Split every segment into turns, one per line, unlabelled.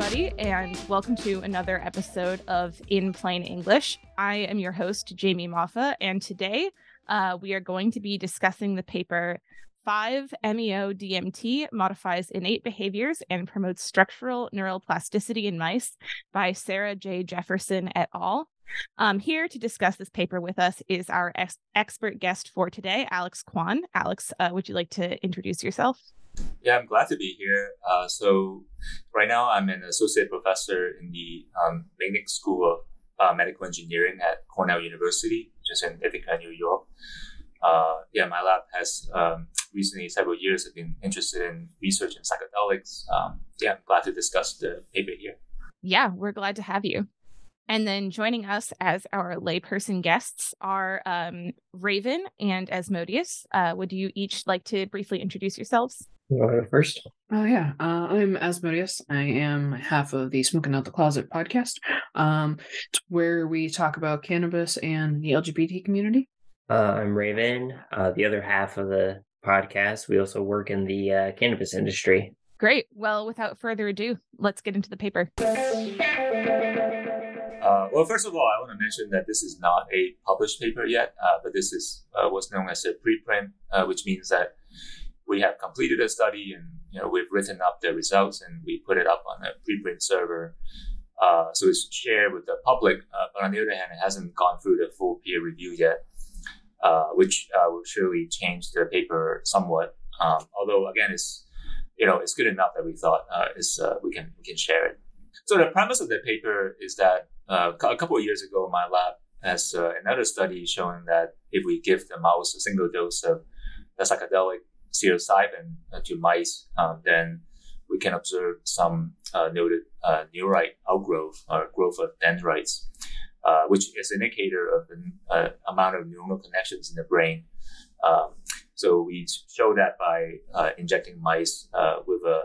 everybody, and welcome to another episode of In Plain English. I am your host, Jamie Moffa, and today uh, we are going to be discussing the paper 5 MEO DMT modifies innate behaviors and promotes structural neuroplasticity in mice by Sarah J. Jefferson et al. Um, here to discuss this paper with us is our ex- expert guest for today, Alex Kwan. Alex, uh, would you like to introduce yourself?
Yeah, I'm glad to be here. Uh, so, right now I'm an associate professor in the um, School of uh, Medical Engineering at Cornell University, which is in Ithaca, New York. Uh, yeah, my lab has um, recently, several years, have been interested in research in psychedelics. Um, yeah, I'm glad to discuss the paper here.
Yeah, we're glad to have you. And then joining us as our layperson guests are um, Raven and Asmodeus. Uh, would you each like to briefly introduce yourselves?
First?
Oh yeah, uh, I'm Asmodeus. I am half of the Smoking Out the Closet podcast, um, where we talk about cannabis and the LGBT community.
Uh, I'm Raven, uh, the other half of the podcast. We also work in the uh, cannabis industry.
Great. Well, without further ado, let's get into the paper.
Uh, well, first of all, I want to mention that this is not a published paper yet, uh, but this is uh, what's known as a preprint, uh, which means that we have completed a study and you know we've written up the results and we put it up on a preprint server. Uh, so it's shared with the public, uh, but on the other hand, it hasn't gone through the full peer review yet, which will surely change the paper somewhat. Um, although again, it's you know it's good enough that we thought is we can we can share it. So the premise of the paper is that uh, a couple of years ago, my lab has uh, another study showing that if we give the mouse a single dose of the psychedelic psilocybin uh, to mice, um, then we can observe some uh, noted uh, neurite outgrowth or growth of dendrites, uh, which is an indicator of the amount of neuronal connections in the brain. Um, so we show that by injecting mice with a,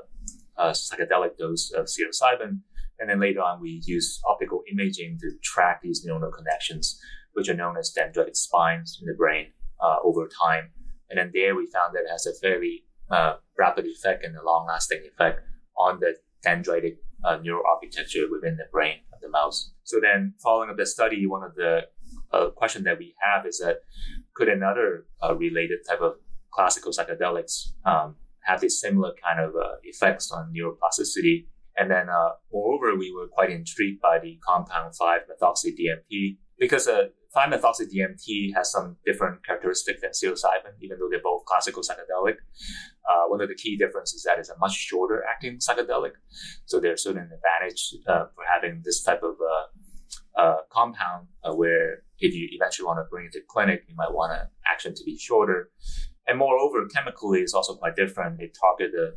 a psychedelic dose of psilocybin and then later on, we use optical imaging to track these neuronal connections, which are known as dendritic spines in the brain uh, over time. And then there we found that it has a very uh, rapid effect and a long lasting effect on the dendritic uh, neural architecture within the brain of the mouse. So then following up the study, one of the uh, question that we have is that could another uh, related type of classical psychedelics um, have these similar kind of uh, effects on neuroplasticity and then, uh, moreover, we were quite intrigued by the compound 5-methoxy DMT because uh, 5-methoxy DMT has some different characteristics than psilocybin, even though they're both classical psychedelic. Uh, one of the key differences is that it's a much shorter acting psychedelic. So there's certain advantage uh, for having this type of uh, uh, compound uh, where if you eventually want to bring it to clinic, you might want an action to be shorter. And moreover, chemically, it's also quite different. They target the,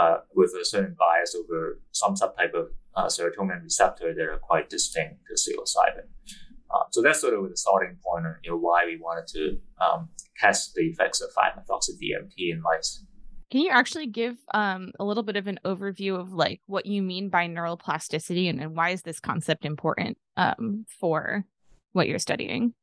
uh, with a certain bias over some subtype of serotonin receptor that are quite distinct to psilocybin. Um, so that's sort of the starting point, you know, why we wanted to um, test the effects of 5-methoxy DMT in mice.
Can you actually give um, a little bit of an overview of like what you mean by neuroplasticity and, and why is this concept important um, for what you're studying?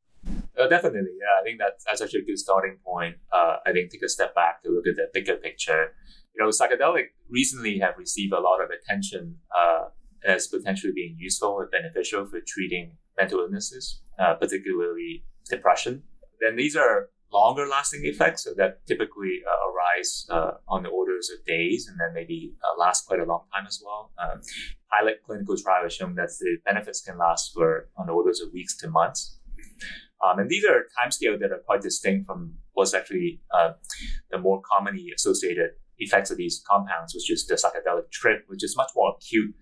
Uh, definitely, yeah. I think that's, that's actually a good starting point. Uh, I think take a step back to look at the bigger picture. You know, psychedelic recently have received a lot of attention uh, as potentially being useful and beneficial for treating mental illnesses, uh, particularly depression. Then these are longer lasting effects that typically uh, arise uh, on the orders of days and then maybe last quite a long time as well. pilot clinical trial has shown that the benefits can last for on the orders of weeks to months. Um, and these are timescales that are quite distinct from what's actually uh, the more commonly associated effects of these compounds, which is the psychedelic trip, which is much more acute.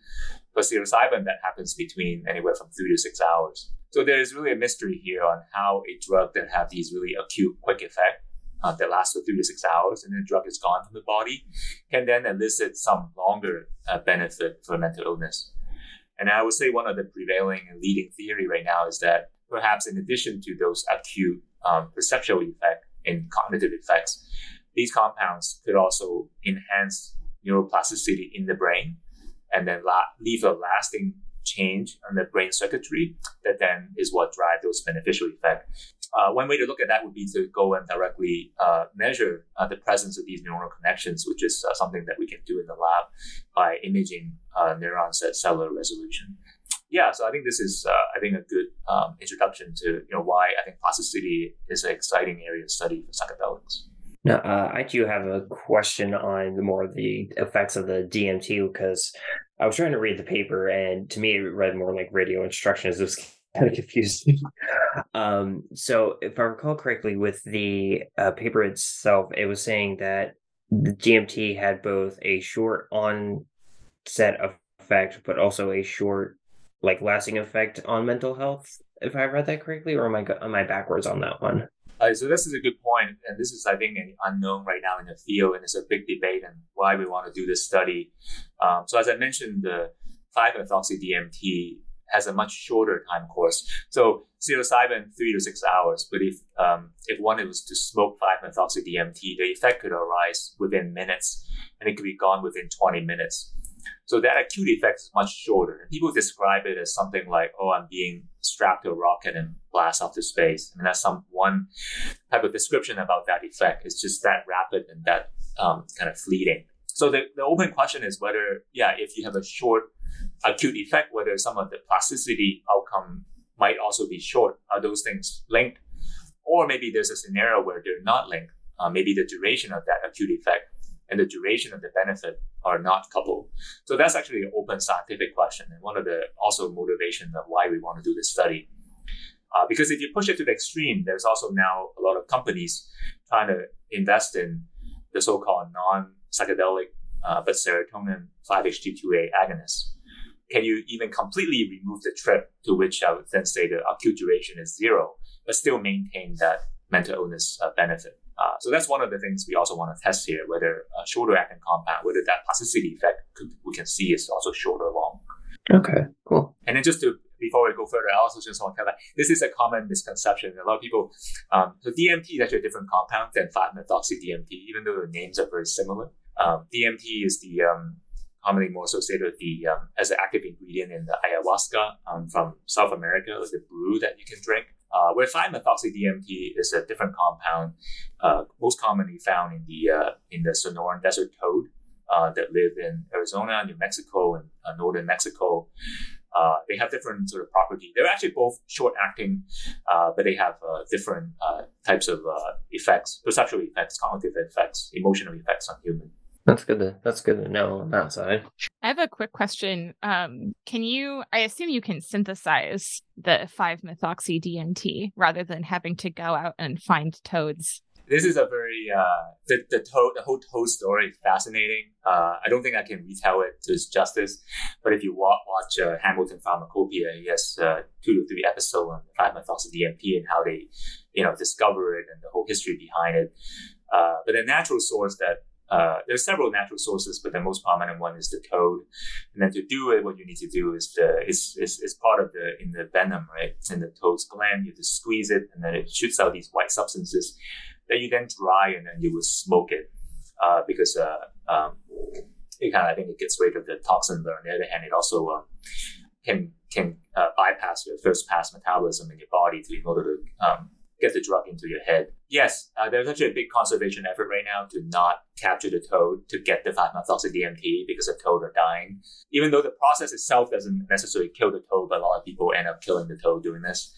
For psilocybin, that happens between anywhere from three to six hours. So there is really a mystery here on how a drug that have these really acute, quick effect uh, that lasts for three to six hours, and then the drug is gone from the body, can then elicit some longer uh, benefit for mental illness. And I would say one of the prevailing and leading theory right now is that perhaps in addition to those acute um, perceptual effect and cognitive effects, these compounds could also enhance neuroplasticity in the brain and then la- leave a lasting change on the brain circuitry that then is what drive those beneficial effects. Uh, one way to look at that would be to go and directly uh, measure uh, the presence of these neural connections, which is uh, something that we can do in the lab by imaging uh, neurons at cellular resolution. Yeah, so I think this is, uh, I think, a good um, introduction to you know why I think plasticity is an exciting area of study for psychedelics.
Now, I do have a question on the more the effects of the DMT because I was trying to read the paper, and to me, it read more like radio instructions. It was kind of confusing. um, so, if I recall correctly, with the uh, paper itself, it was saying that the DMT had both a short onset effect, but also a short, like, lasting effect on mental health. If I read that correctly, or am I am I backwards on that one?
Uh, so this is a good point, and this is, I think, an unknown right now in the field, and it's a big debate and why we want to do this study. Um, so as I mentioned, the 5-methoxy DMT has a much shorter time course. So psilocybin three to six hours, but if um, if one was to smoke 5-methoxy DMT, the effect could arise within minutes, and it could be gone within 20 minutes. So that acute effect is much shorter. And people describe it as something like, oh, I'm being strapped to a rocket and blast off to space. I mean, that's some one type of description about that effect. It's just that rapid and that um, kind of fleeting. So the, the open question is whether, yeah, if you have a short acute effect, whether some of the plasticity outcome might also be short. Are those things linked? Or maybe there's a scenario where they're not linked. Uh, maybe the duration of that acute effect and the duration of the benefit are not coupled. So that's actually an open scientific question and one of the also motivation of why we want to do this study. Uh, because if you push it to the extreme, there's also now a lot of companies trying to invest in the so-called non-psychedelic uh, but serotonin 5-HT2A agonists. Can you even completely remove the trip to which I would then say the acute duration is zero, but still maintain that mental illness uh, benefit? Uh, so that's one of the things we also want to test here, whether a shorter acting compound, whether that plasticity effect could, we can see is also short or long.
Okay, cool.
And then just to before we go further, I also just want to clarify this is a common misconception. A lot of people, um, so DMT is actually a different compound than 5-methoxy DMT, even though the names are very similar. Um, DMT is the um, commonly more associated with the um, as an active ingredient in the ayahuasca um, from South America, or the brew that you can drink. Uh, where 5-methoxy DMT is a different compound, uh, most commonly found in the uh, in the Sonoran Desert toad uh, that live in Arizona, New Mexico, and uh, northern Mexico. Uh, they have different sort of property. They're actually both short acting, but they have different types of effects, perceptual effects, cognitive effects, emotional effects on humans.
That's good to that's good to know on that side.
I have a quick question. Um, can you I assume you can synthesize the five methoxy DMT rather than having to go out and find toads?
This is a very uh, the the toad the whole toad story is fascinating. Uh, I don't think I can retell it to its justice, but if you watch, watch uh, Hamilton Pharmacopeia, he has uh, two to three episodes on five methoxy DMT and how they, you know, discover it and the whole history behind it. Uh, but the natural source that uh, there's several natural sources, but the most prominent one is the toad. And then to do it, what you need to do is the is, is, is part of the in the venom, right? It's in the toad's gland. You to squeeze it, and then it shoots out these white substances that you then dry, and then you would smoke it uh, because uh, um, it kind of I think it gets rid of the toxin. But on the other hand, it also um, can can uh, bypass your first pass metabolism in your body to in order to um, get the drug into your head. Yes, uh, there's actually a big conservation effort right now to not capture the toad to get the 5-methoxy DMT because the toad are dying. Even though the process itself doesn't necessarily kill the toad, but a lot of people end up killing the toad doing this.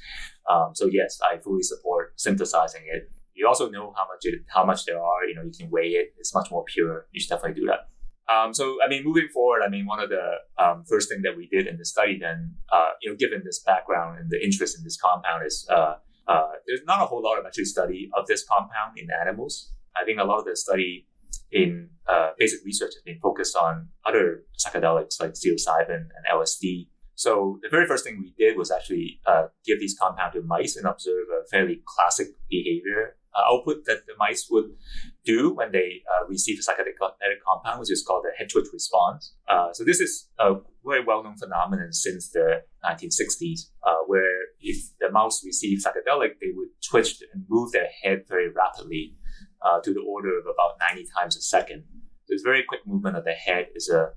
Um, so yes, I fully support synthesizing it. You also know how much it, how much there are. You know, you can weigh it. It's much more pure. You should definitely do that. Um, so, I mean, moving forward, I mean, one of the um, first thing that we did in the study, then, uh, you know, given this background and the interest in this compound, is uh, uh, there's not a whole lot of actually study of this compound in animals. I think a lot of the study in uh, basic research has been focused on other psychedelics like psilocybin and LSD. So the very first thing we did was actually uh, give these compounds to mice and observe a fairly classic behavior uh, output that the mice would do when they uh, receive a psychedelic compound, which is called the head twitch response. Uh, so this is a very well-known phenomenon since the 1960s, uh, where if the mouse received psychedelic, they would twitch and move their head very rapidly uh, to the order of about 90 times a second. This very quick movement of the head is a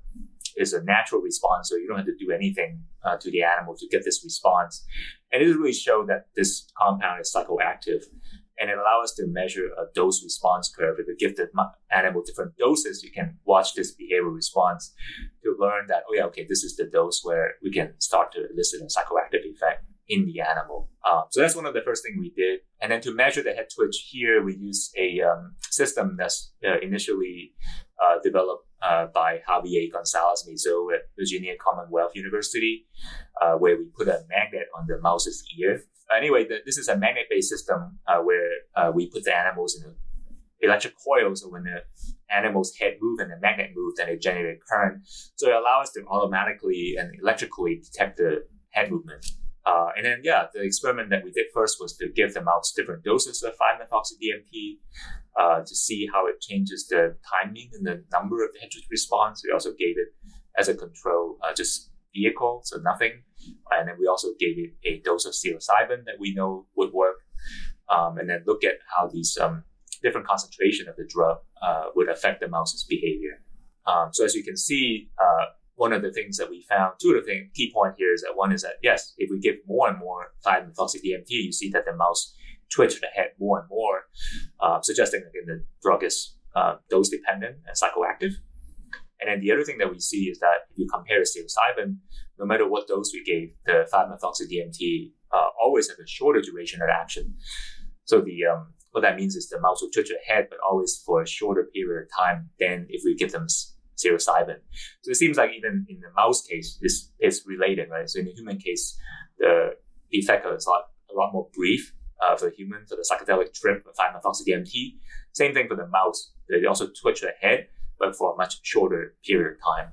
is a natural response, so you don't have to do anything uh, to the animal to get this response. And it really showed that this compound is psychoactive and it allows us to measure a dose response curve. If you give the animal different doses, you can watch this behavioral response to learn that, oh yeah, okay, this is the dose where we can start to elicit a psychoactive effect in the animal. Um, so that's one of the first things we did. And then to measure the head twitch here, we use a um, system that's uh, initially uh, developed uh, by Javier Gonzalez Maeso at Virginia Commonwealth University, uh, where we put a magnet on the mouse's ear anyway, the, this is a magnet-based system uh, where uh, we put the animals in electric coils. So when the animal's head move and the magnet move, then it generates current. So it allows us to automatically and electrically detect the head movement. Uh, and then, yeah, the experiment that we did first was to give the mouse different doses of 5-methoxy-DMT uh, to see how it changes the timing and the number of the head response. We also gave it as a control, uh, just vehicle, so nothing. And then we also gave it a dose of psilocybin that we know would work. Um, and then look at how these um, different concentration of the drug uh, would affect the mouse's behavior. Um, so as you can see, uh, one of the things that we found, two of the thing, key point here is that one is that yes, if we give more and more 5-methoxy-DMT, you see that the mouse twitch the head more and more, uh, suggesting that the drug is uh, dose dependent and psychoactive. And then the other thing that we see is that if you compare to psilocybin, no matter what dose we gave, the 5-methoxy-DMT uh, always has a shorter duration of action. So the um, what that means is the mouse will twitch ahead, but always for a shorter period of time than if we give them psilocybin. So it seems like even in the mouse case, this is related, right? So in the human case, the effect is a lot, a lot more brief uh, for the human, for the psychedelic trip of 5-methoxy-DMT. Same thing for the mouse. They also twitch ahead, but for a much shorter period of time.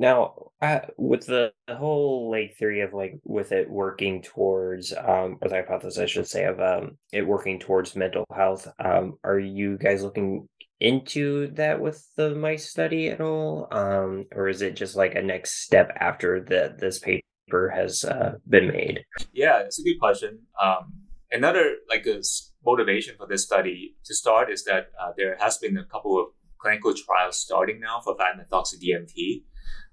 Now, uh, with the, the, whole like theory of like with it working towards, um, or the hypothesis I should say of um, it working towards mental health, um, are you guys looking into that with the mice study at all, um, or is it just like a next step after that this paper has uh, been made?
Yeah, it's a good question. Um, another like a motivation for this study to start is that uh, there has been a couple of clinical trials starting now for 5-methoxy-DMT.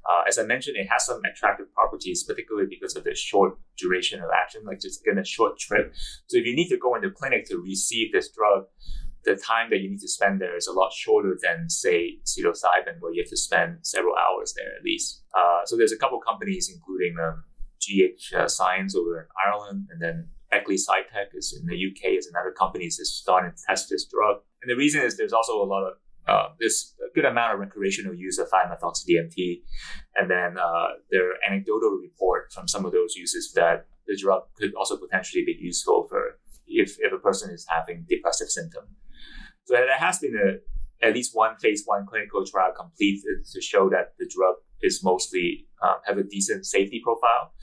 Uh, as I mentioned, it has some attractive properties, particularly because of the short duration of action, like just again a short trip. So if you need to go into clinic to receive this drug, the time that you need to spend there is a lot shorter than say psilocybin, where you have to spend several hours there at least. Uh, so there's a couple companies, including um, GH uh, Science over in Ireland, and then Beckley Psytech is in the UK is another company that's starting to test this drug. And the reason is there's also a lot of uh, there's a good amount of recreational use of 5-methoxy-DMT. And then uh, there are anecdotal report from some of those uses that the drug could also potentially be useful for if, if a person is having depressive symptom. So there has been a, at least one phase one clinical trial completed to show that the drug is mostly um, have a decent safety profile.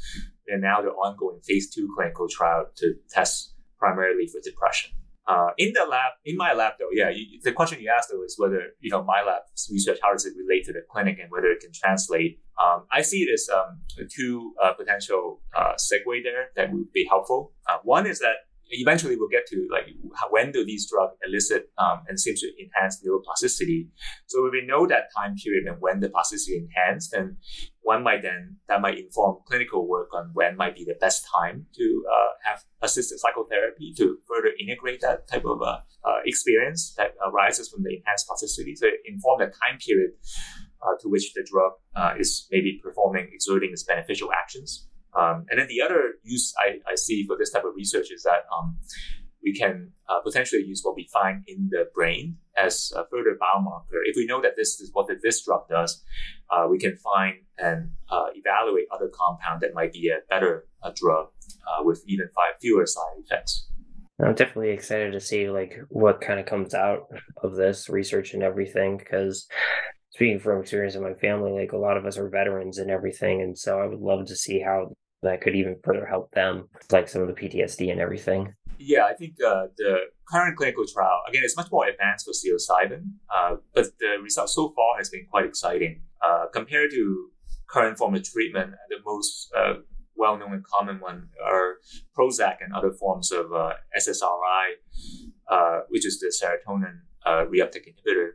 And now the ongoing phase two clinical trial to test primarily for depression. Uh, in the lab, in my lab though, yeah, you, the question you asked though is whether, you know, my lab's research, how does it relate to the clinic and whether it can translate. Um, I see as um, two uh, potential uh, segue there that would be helpful. Uh, one is that eventually we'll get to like when do these drugs elicit um, and seem to enhance neuroplasticity. So if we know that time period and when the plasticity enhanced, then one might then that might inform clinical work on when might be the best time to uh, have assisted psychotherapy to further integrate that type of uh, uh, experience that arises from the enhanced plasticity. So inform the time period uh, to which the drug uh, is maybe performing exerting its beneficial actions. Um, and then the other use I, I see for this type of research is that um, we can uh, potentially use what we find in the brain as a further biomarker. If we know that this is what this drug does, uh, we can find and uh, evaluate other compound that might be a better uh, drug uh, with even five fewer side effects.
I'm definitely excited to see like what kind of comes out of this research and everything because speaking from experience in my family, like a lot of us are veterans and everything, and so I would love to see how that could even further help them, like some of the PTSD and everything.
Yeah, I think uh, the current clinical trial, again, it's much more advanced for psilocybin, uh, but the result so far has been quite exciting. Uh, compared to current form of treatment, the most uh, well-known and common one are Prozac and other forms of uh, SSRI, uh, which is the serotonin reuptake inhibitor.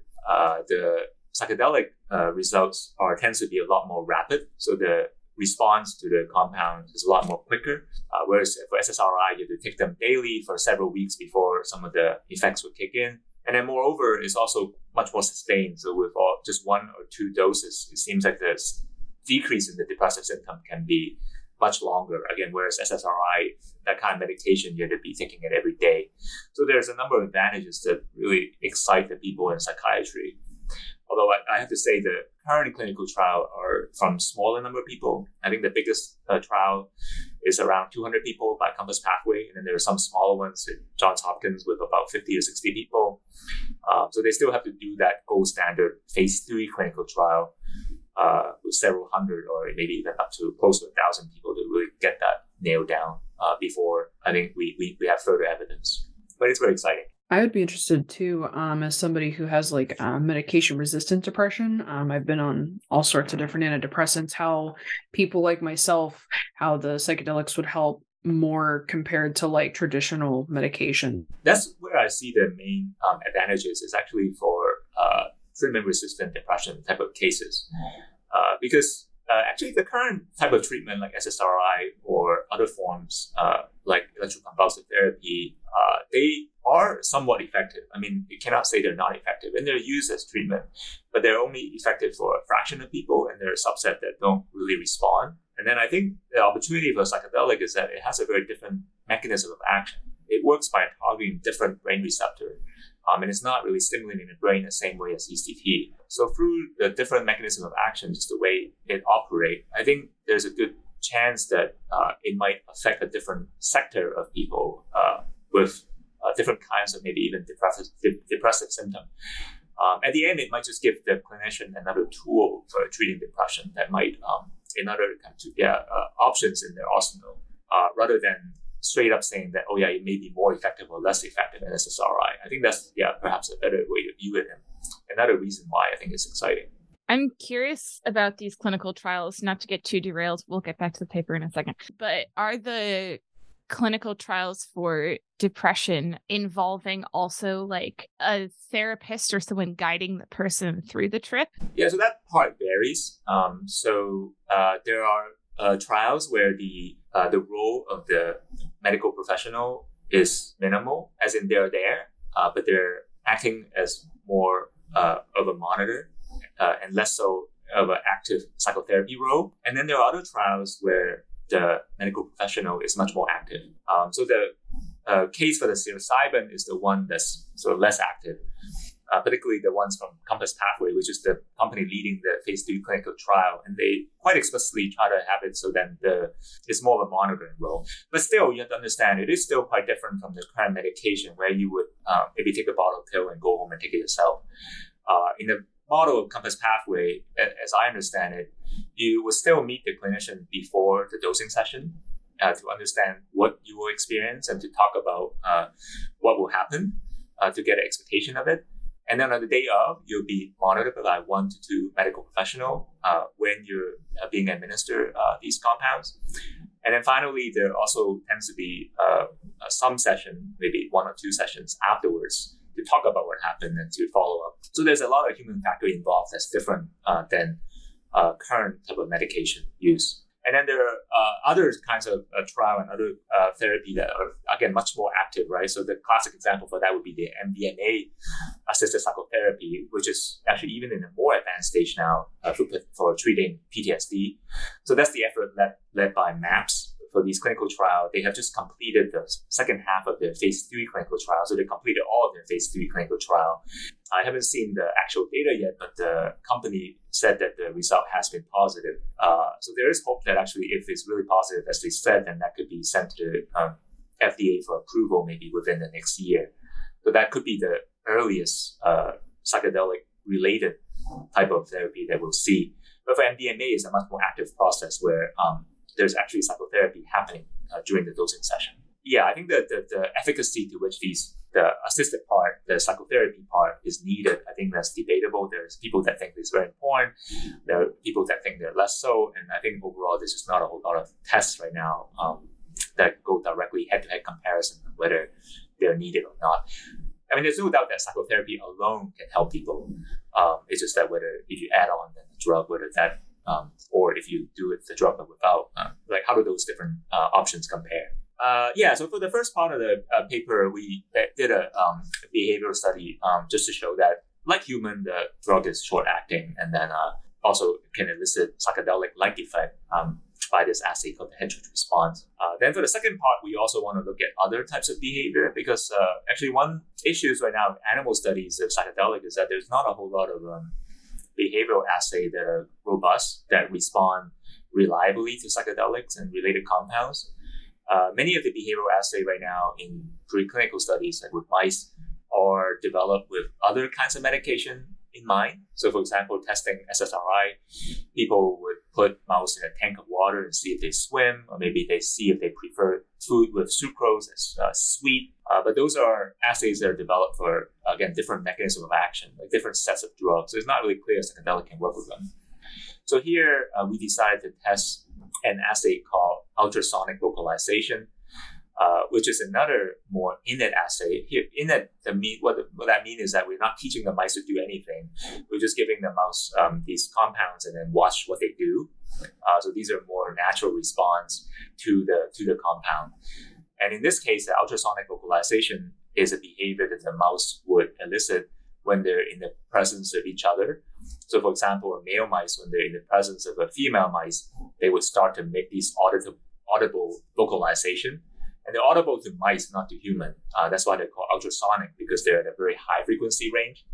the psychedelic results are tends to be a lot more rapid. So the response to the compound is a lot more quicker. Uh, whereas for SSRI, you have to take them daily for several weeks before some of the effects would kick in. And then moreover, it's also much more sustained. So with all, just one or two doses, it seems like the decrease in the depressive symptom can be much longer. Again, whereas SSRI, that kind of medication, you have to be taking it every day. So there's a number of advantages that really excite the people in psychiatry. Although I, I have to say the current clinical trial are from smaller number of people. I think the biggest uh, trial is around 200 people by Compass Pathway, and then there are some smaller ones at Johns Hopkins with about 50 or 60 people. Uh, so they still have to do that gold standard phase three clinical trial uh, with several hundred or maybe even up to close to a thousand people to really get that nailed down uh, before I think we, we, we have further evidence. But it's very exciting.
I would be interested too, um, as somebody who has like uh, medication resistant depression. Um, I've been on all sorts of different antidepressants, how people like myself, how the psychedelics would help more compared to like traditional medication.
That's where I see the main um, advantages is actually for uh, treatment resistant depression type of cases. Uh, because uh, actually the current type of treatment like SSRI or other forms uh, like electroconvulsive therapy, uh, they are somewhat effective. I mean, you cannot say they're not effective, and they're used as treatment, but they're only effective for a fraction of people, and there are a subset that don't really respond. And then I think the opportunity for a psychedelic is that it has a very different mechanism of action. It works by targeting different brain receptor um, and it's not really stimulating the brain the same way as ECT. So through the different mechanism of action, just the way it operates, I think there's a good chance that uh, it might affect a different sector of people uh, with uh, different kinds of maybe even depressive, de- depressive symptom. Um, at the end, it might just give the clinician another tool for treating depression that might um, another kind of, yeah, uh, options in their arsenal uh, rather than straight up saying that, oh yeah, it may be more effective or less effective than SSRI. I think that's, yeah, perhaps a better way to view it. And another reason why I think it's exciting.
I'm curious about these clinical trials, not to get too derailed. We'll get back to the paper in a second. But are the clinical trials for depression involving also like a therapist or someone guiding the person through the trip?
Yeah, so that part varies. Um, so uh, there are uh, trials where the uh, the role of the medical professional is minimal, as in they're there, uh, but they're acting as more uh, of a monitor uh, and less so of an active psychotherapy role. And then there are other trials where the medical professional is much more active. Um, so the uh, case for the psilocybin is the one that's sort of less active uh, particularly the ones from Compass Pathway, which is the company leading the phase three clinical trial. And they quite explicitly try to have it so then the it's more of a monitoring role. But still, you have to understand it is still quite different from the current medication where you would uh, maybe take a bottle pill and go home and take it yourself. Uh, in the model of Compass Pathway, as I understand it, you will still meet the clinician before the dosing session. Uh, to understand what you will experience and to talk about uh, what will happen uh, to get an expectation of it. And then on the day of, you'll be monitored by one to two medical professional uh, when you're uh, being administered uh, these compounds. And then finally, there also tends to be some session, maybe one or two sessions afterwards to talk about what happened and to follow up. So there's a lot of human factor involved that's different uh, than uh, current type of medication use. And then there are uh, other kinds of uh, trial and other uh, therapy that are, again, much more active, right? So the classic example for that would be the MDMA assisted psychotherapy, which is actually even in a more advanced stage now uh, for, for treating PTSD. So that's the effort led, led by MAPS, for these clinical trials, they have just completed the second half of their phase three clinical trial. So they completed all of their phase three clinical trial. I haven't seen the actual data yet, but the company said that the result has been positive. Uh, so there is hope that actually, if it's really positive, as they said, then that could be sent to the um, FDA for approval maybe within the next year. So that could be the earliest uh, psychedelic related type of therapy that we'll see. But for MDMA, it's a much more active process where um, there's actually psychotherapy happening uh, during the dosing session. Yeah, I think that the, the efficacy to which these the assisted part, the psychotherapy part is needed. I think that's debatable. There's people that think it's very important. There are people that think they're less so. And I think overall, there's just not a whole lot of tests right now um, that go directly head to head comparison on whether they're needed or not. I mean, there's no doubt that psychotherapy alone can help people. Um, it's just that whether if you add on the drug, whether that um, or if you do it the drug without, uh, like how do those different uh, options compare? Uh, yeah, so for the first part of the uh, paper, we uh, did a um, behavioral study um, just to show that, like human, the drug is short acting and then uh, also can elicit psychedelic-like effect um, by this assay called the head twitch response. Then for the second part, we also want to look at other types of behavior because actually one issues right now in animal studies of psychedelic is that there's not a whole lot of um, behavioral assay that are robust that respond reliably to psychedelics and related compounds. Uh, many of the behavioral assays right now in preclinical studies, like with mice, are developed with other kinds of medication in mind. So, for example, testing SSRI, people would put mouse in a tank of water and see if they swim, or maybe they see if they prefer food with sucrose as uh, sweet. Uh, but those are assays that are developed for, again, different mechanisms of action, like different sets of drugs. So it's not really clear psychedelic can work with them. So here uh, we decided to test an assay called ultrasonic vocalization, uh, which is another more innate assay. Here, innate, the mean, what, what that means is that we're not teaching the mice to do anything. We're just giving the mouse um, these compounds and then watch what they do. Uh, so these are more natural response to the to the compound. And in this case, the ultrasonic vocalization is a behavior that the mouse would elicit when they're in the presence of each other. So, for example, a male mice, when they're in the presence of a female mice, they would start to make these audible, audible vocalization. And they're audible to mice, not to human. Uh, that's why they're called ultrasonic because they're at a very high frequency range.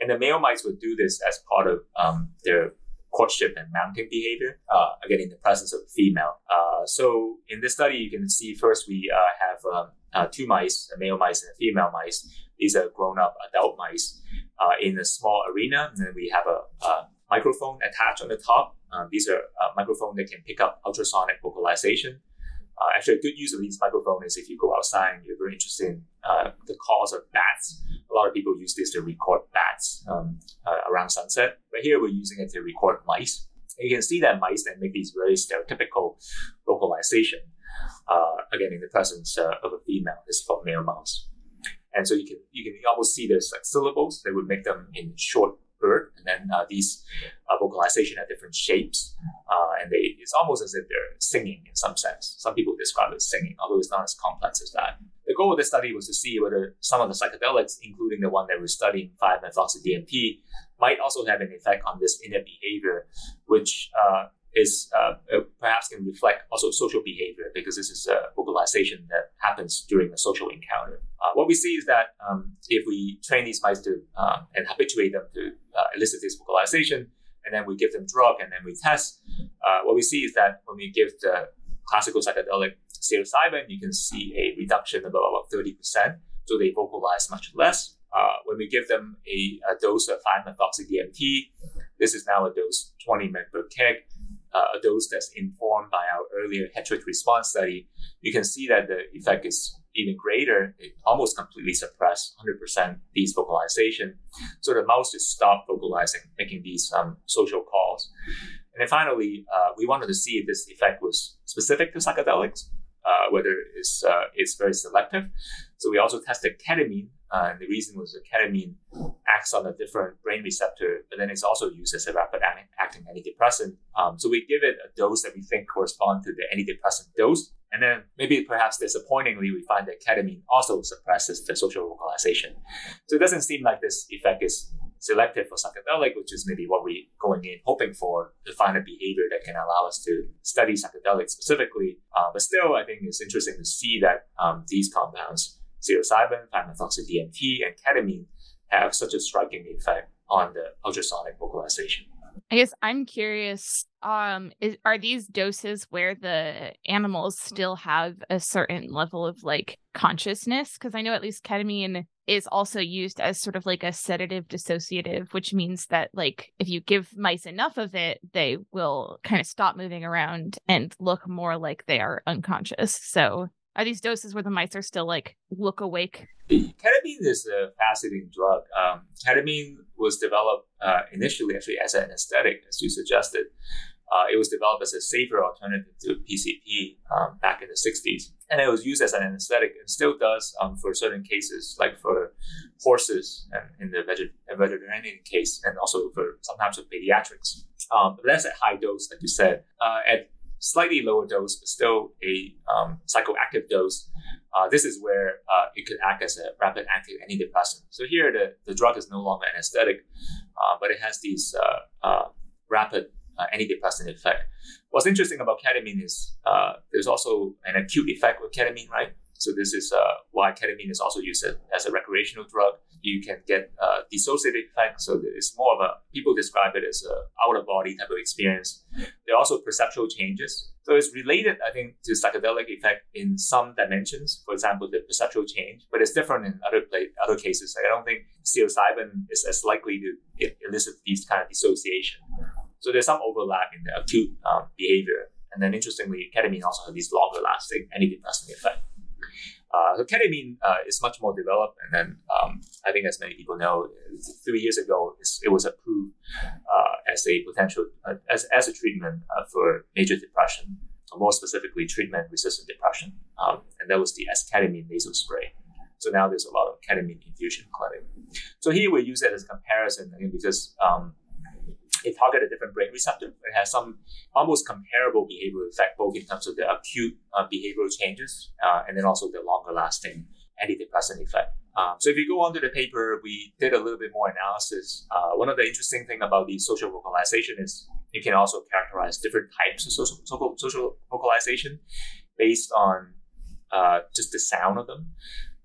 And the male mice would do this as part of um, their courtship and mounting behavior, uh, again, in the presence of a female. Uh, so in this study, you can see first we uh, have um, uh, two mice, a male mice and a female mice. These are grown up adult mice uh, in a small arena. And then we have a, a microphone attached on the top. Uh, these are a microphone that can pick up ultrasonic vocalization. Uh, actually, a good use of these microphones is if you go outside and you're very interested in uh, the calls of bats. A lot of people use this to record bats um, uh, around sunset. But here we're using it to record mice. And you can see that mice then make these very stereotypical vocalization, uh, again, in the presence uh, of a female. This is called male mouse. And so you can you can almost see there's like syllables. They would make them in short and then uh, these uh, vocalization have different shapes, uh, and they it's almost as if they're singing in some sense. Some people describe it as singing, although it's not as complex as that. The goal of this study was to see whether some of the psychedelics, including the one that we're studying, 5-methoxy-DMT, might also have an effect on this inner behavior, which uh, is uh, uh, perhaps can reflect also social behavior because this is a vocalization that happens during a social encounter. Uh, what we see is that um, if we train these mice to um, and habituate them to uh, elicit this vocalization, and then we give them drug and then we test, uh, what we see is that when we give the classical psychedelic psilocybin, you can see a reduction of about 30%. So they vocalize much less. Uh, when we give them a, a dose of 5-methoxy-DMT, this is now a dose 20 mg per uh, a dose that's informed by our earlier head twitch response study, you can see that the effect is even greater. It almost completely suppressed 100% these vocalization. So the mouse just stopped vocalizing, making these um, social calls. And then finally, uh, we wanted to see if this effect was specific to psychedelics, uh, whether it's, uh, it's very selective. So we also tested ketamine uh, and the reason was that ketamine acts on a different brain receptor, but then it's also used as a rapid acting antidepressant. Um, so we give it a dose that we think correspond to the antidepressant dose. And then maybe perhaps disappointingly, we find that ketamine also suppresses the social vocalization. So it doesn't seem like this effect is selective for psychedelic, which is maybe what we're going in hoping for to find a behavior that can allow us to study psychedelics specifically. Uh, but still, I think it's interesting to see that um, these compounds psilocybin, 5-methoxy-DMT, and ketamine have such a striking effect on the ultrasonic vocalization.
I guess I'm curious. Um, is, are these doses where the animals still have a certain level of like consciousness? Because I know at least ketamine is also used as sort of like a sedative dissociative, which means that like if you give mice enough of it, they will kind of stop moving around and look more like they are unconscious. So are these doses where the mice are still like look awake?
Ketamine is a fascinating drug. Um, ketamine was developed uh, initially actually as an anesthetic, as you suggested. Uh, it was developed as a safer alternative to PCP um, back in the 60s. And it was used as an anesthetic and still does um, for certain cases, like for horses and in the veterinarian case, and also for sometimes for pediatrics. Um, but that's at high dose, like you said. Uh, at slightly lower dose, but still a um, psychoactive dose, uh, this is where uh, it could act as a rapid active antidepressant. So here, the, the drug is no longer anesthetic, uh, but it has these uh, uh, rapid uh, antidepressant effect. What's interesting about ketamine is there's also an acute effect with ketamine, right? So this is why ketamine is also used as a recreational drug you can get a dissociative effect. So it's more of a, people describe it as a out of body type of experience. There are also perceptual changes. So it's related, I think, to psychedelic effect in some dimensions. For example, the perceptual change, but it's different in other play, other cases. I don't think psilocybin is as likely to elicit these kind of dissociation. So there's some overlap in the acute um, behavior. And then interestingly, ketamine also has these longer lasting antidepressant effect. Uh, so ketamine uh, is much more developed, and then um, I think, as many people know, three years ago it was approved uh, as a potential uh, as, as a treatment uh, for major depression, or more specifically, treatment-resistant depression, um, and that was the esketamine nasal spray. So now there's a lot of ketamine infusion clinic. So here we use it as a comparison again because um, it target a different brain receptor. It has some almost comparable behavioral effect, both in terms of the acute uh, behavioral changes uh, and then also the longer lasting antidepressant effect. Um, so if you go on to the paper, we did a little bit more analysis. Uh, one of the interesting thing about the social vocalization is you can also characterize different types of social, social, social vocalization based on uh, just the sound of them.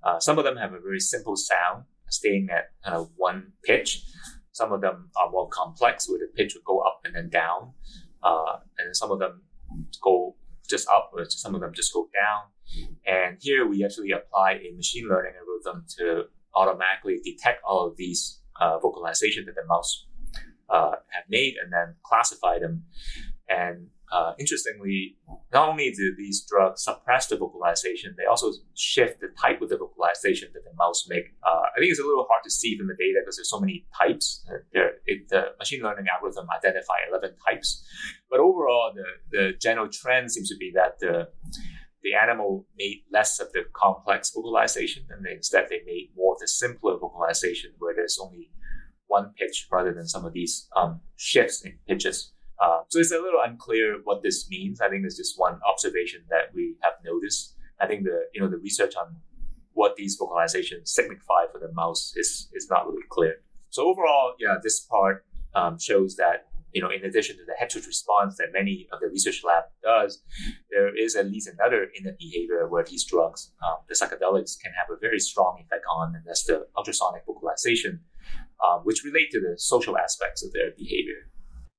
Uh, some of them have a very simple sound, staying at kind of one pitch. Some of them are more complex, where the pitch would go up and then down, uh, and some of them go just up, or some of them just go down. And here we actually apply a machine learning algorithm to automatically detect all of these uh, vocalization that the mouse uh, have made, and then classify them. And uh, interestingly, not only do these drugs suppress the vocalization, they also shift the type of the vocalization that the mouse make. Uh, I think it's a little hard to see from the data because there's so many types. Uh, it, the machine learning algorithm identify 11 types, but overall, the, the general trend seems to be that the the animal made less of the complex vocalization, and instead they made more of the simpler vocalization, where there's only one pitch rather than some of these um, shifts in pitches. Uh, so it's a little unclear what this means. I think it's just one observation that we have noticed. I think the you know the research on what these vocalizations signify for the mouse is is not really clear. So overall, yeah, this part um, shows that you know in addition to the head twitch response that many of the research lab does, there is at least another innate behavior where these drugs, um, the psychedelics, can have a very strong effect on, and that's the ultrasonic vocalization, um, which relate to the social aspects of their behavior.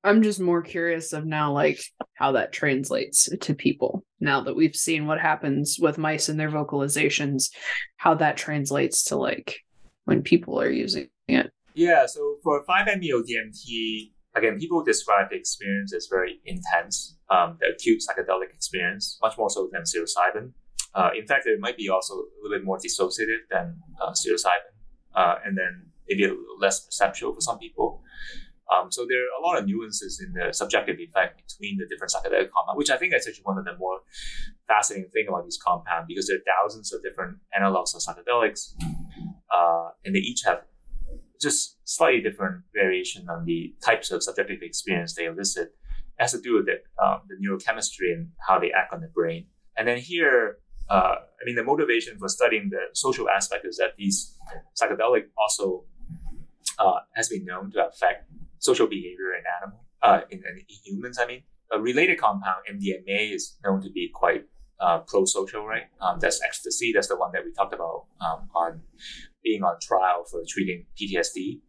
I'm just more curious of now, like how that translates to people. Now that we've seen what happens with mice and their vocalizations, how that translates to like when people are using it.
Yeah. So for 5-MeO DMT, again, people describe the experience as very intense, um, the acute psychedelic experience, much more so than psilocybin. Uh, in fact, it might be also a little bit more dissociative than uh, psilocybin, uh, and then maybe a little less perceptual for some people. Um, so there are a lot of nuances in the subjective effect between the different psychedelic compounds, which I think is actually one of the more fascinating thing about these compounds because there are thousands of different analogs of psychedelics, uh, and they each have just slightly different variation on the types of subjective experience they elicit. It has to do with it, um, the neurochemistry and how they act on the brain. And then here, uh, I mean, the motivation for studying the social aspect is that these psychedelic also uh, has been known to affect social behavior in animal, uh, in, in, humans. I mean, a related compound MDMA is known to be quite uh, pro-social, right? Um, that's ecstasy. That's the one that we talked about um, on being on trial for treating PTSD.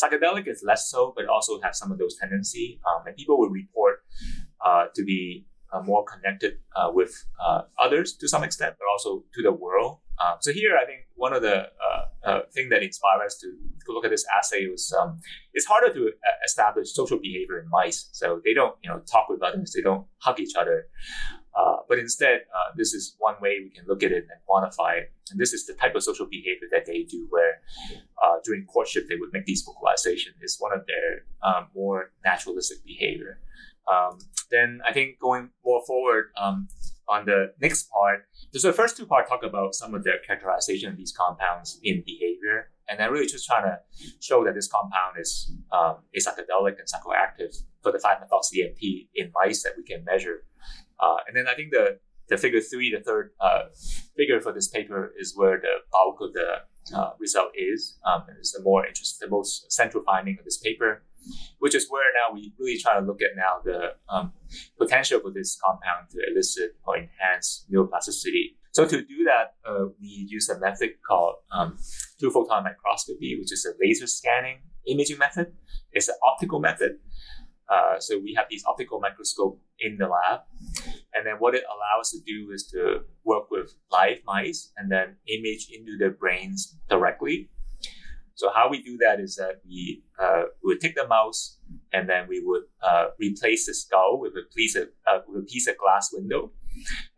Psychedelic is less so, but also have some of those tendency. Um, and people will report uh, to be uh, more connected uh, with uh, others to some extent, but also to the world. Um, so here, I think one of the uh, uh, thing that inspired us to, to look at this assay was um, it's harder to uh, establish social behavior in mice. So they don't, you know, talk with others. They don't hug each other. Uh, but instead, uh, this is one way we can look at it and quantify it. And this is the type of social behavior that they do, where uh, during courtship they would make these vocalizations. It's one of their um, more naturalistic behavior. Um, then I think going more forward um, on the next part, so the first two parts talk about some of the characterization of these compounds in behavior, and then really just trying to show that this compound is um, psychedelic and psychoactive for the 5-methox-DMT in mice that we can measure. Uh, and then I think the the figure three, the third uh, figure for this paper, is where the bulk of the uh, result is. Um, it's the more interesting, the most central finding of this paper, which is where now we really try to look at now the um, potential for this compound to elicit or enhance neuroplasticity. So to do that, uh, we use a method called um, two photon microscopy, which is a laser scanning imaging method. It's an optical method. Uh, so we have these optical microscope in the lab, and then what it allows us to do is to work with live mice and then image into their brains directly. So how we do that is that we uh, would take the mouse and then we would uh, replace the skull with a piece of uh, with a piece of glass window,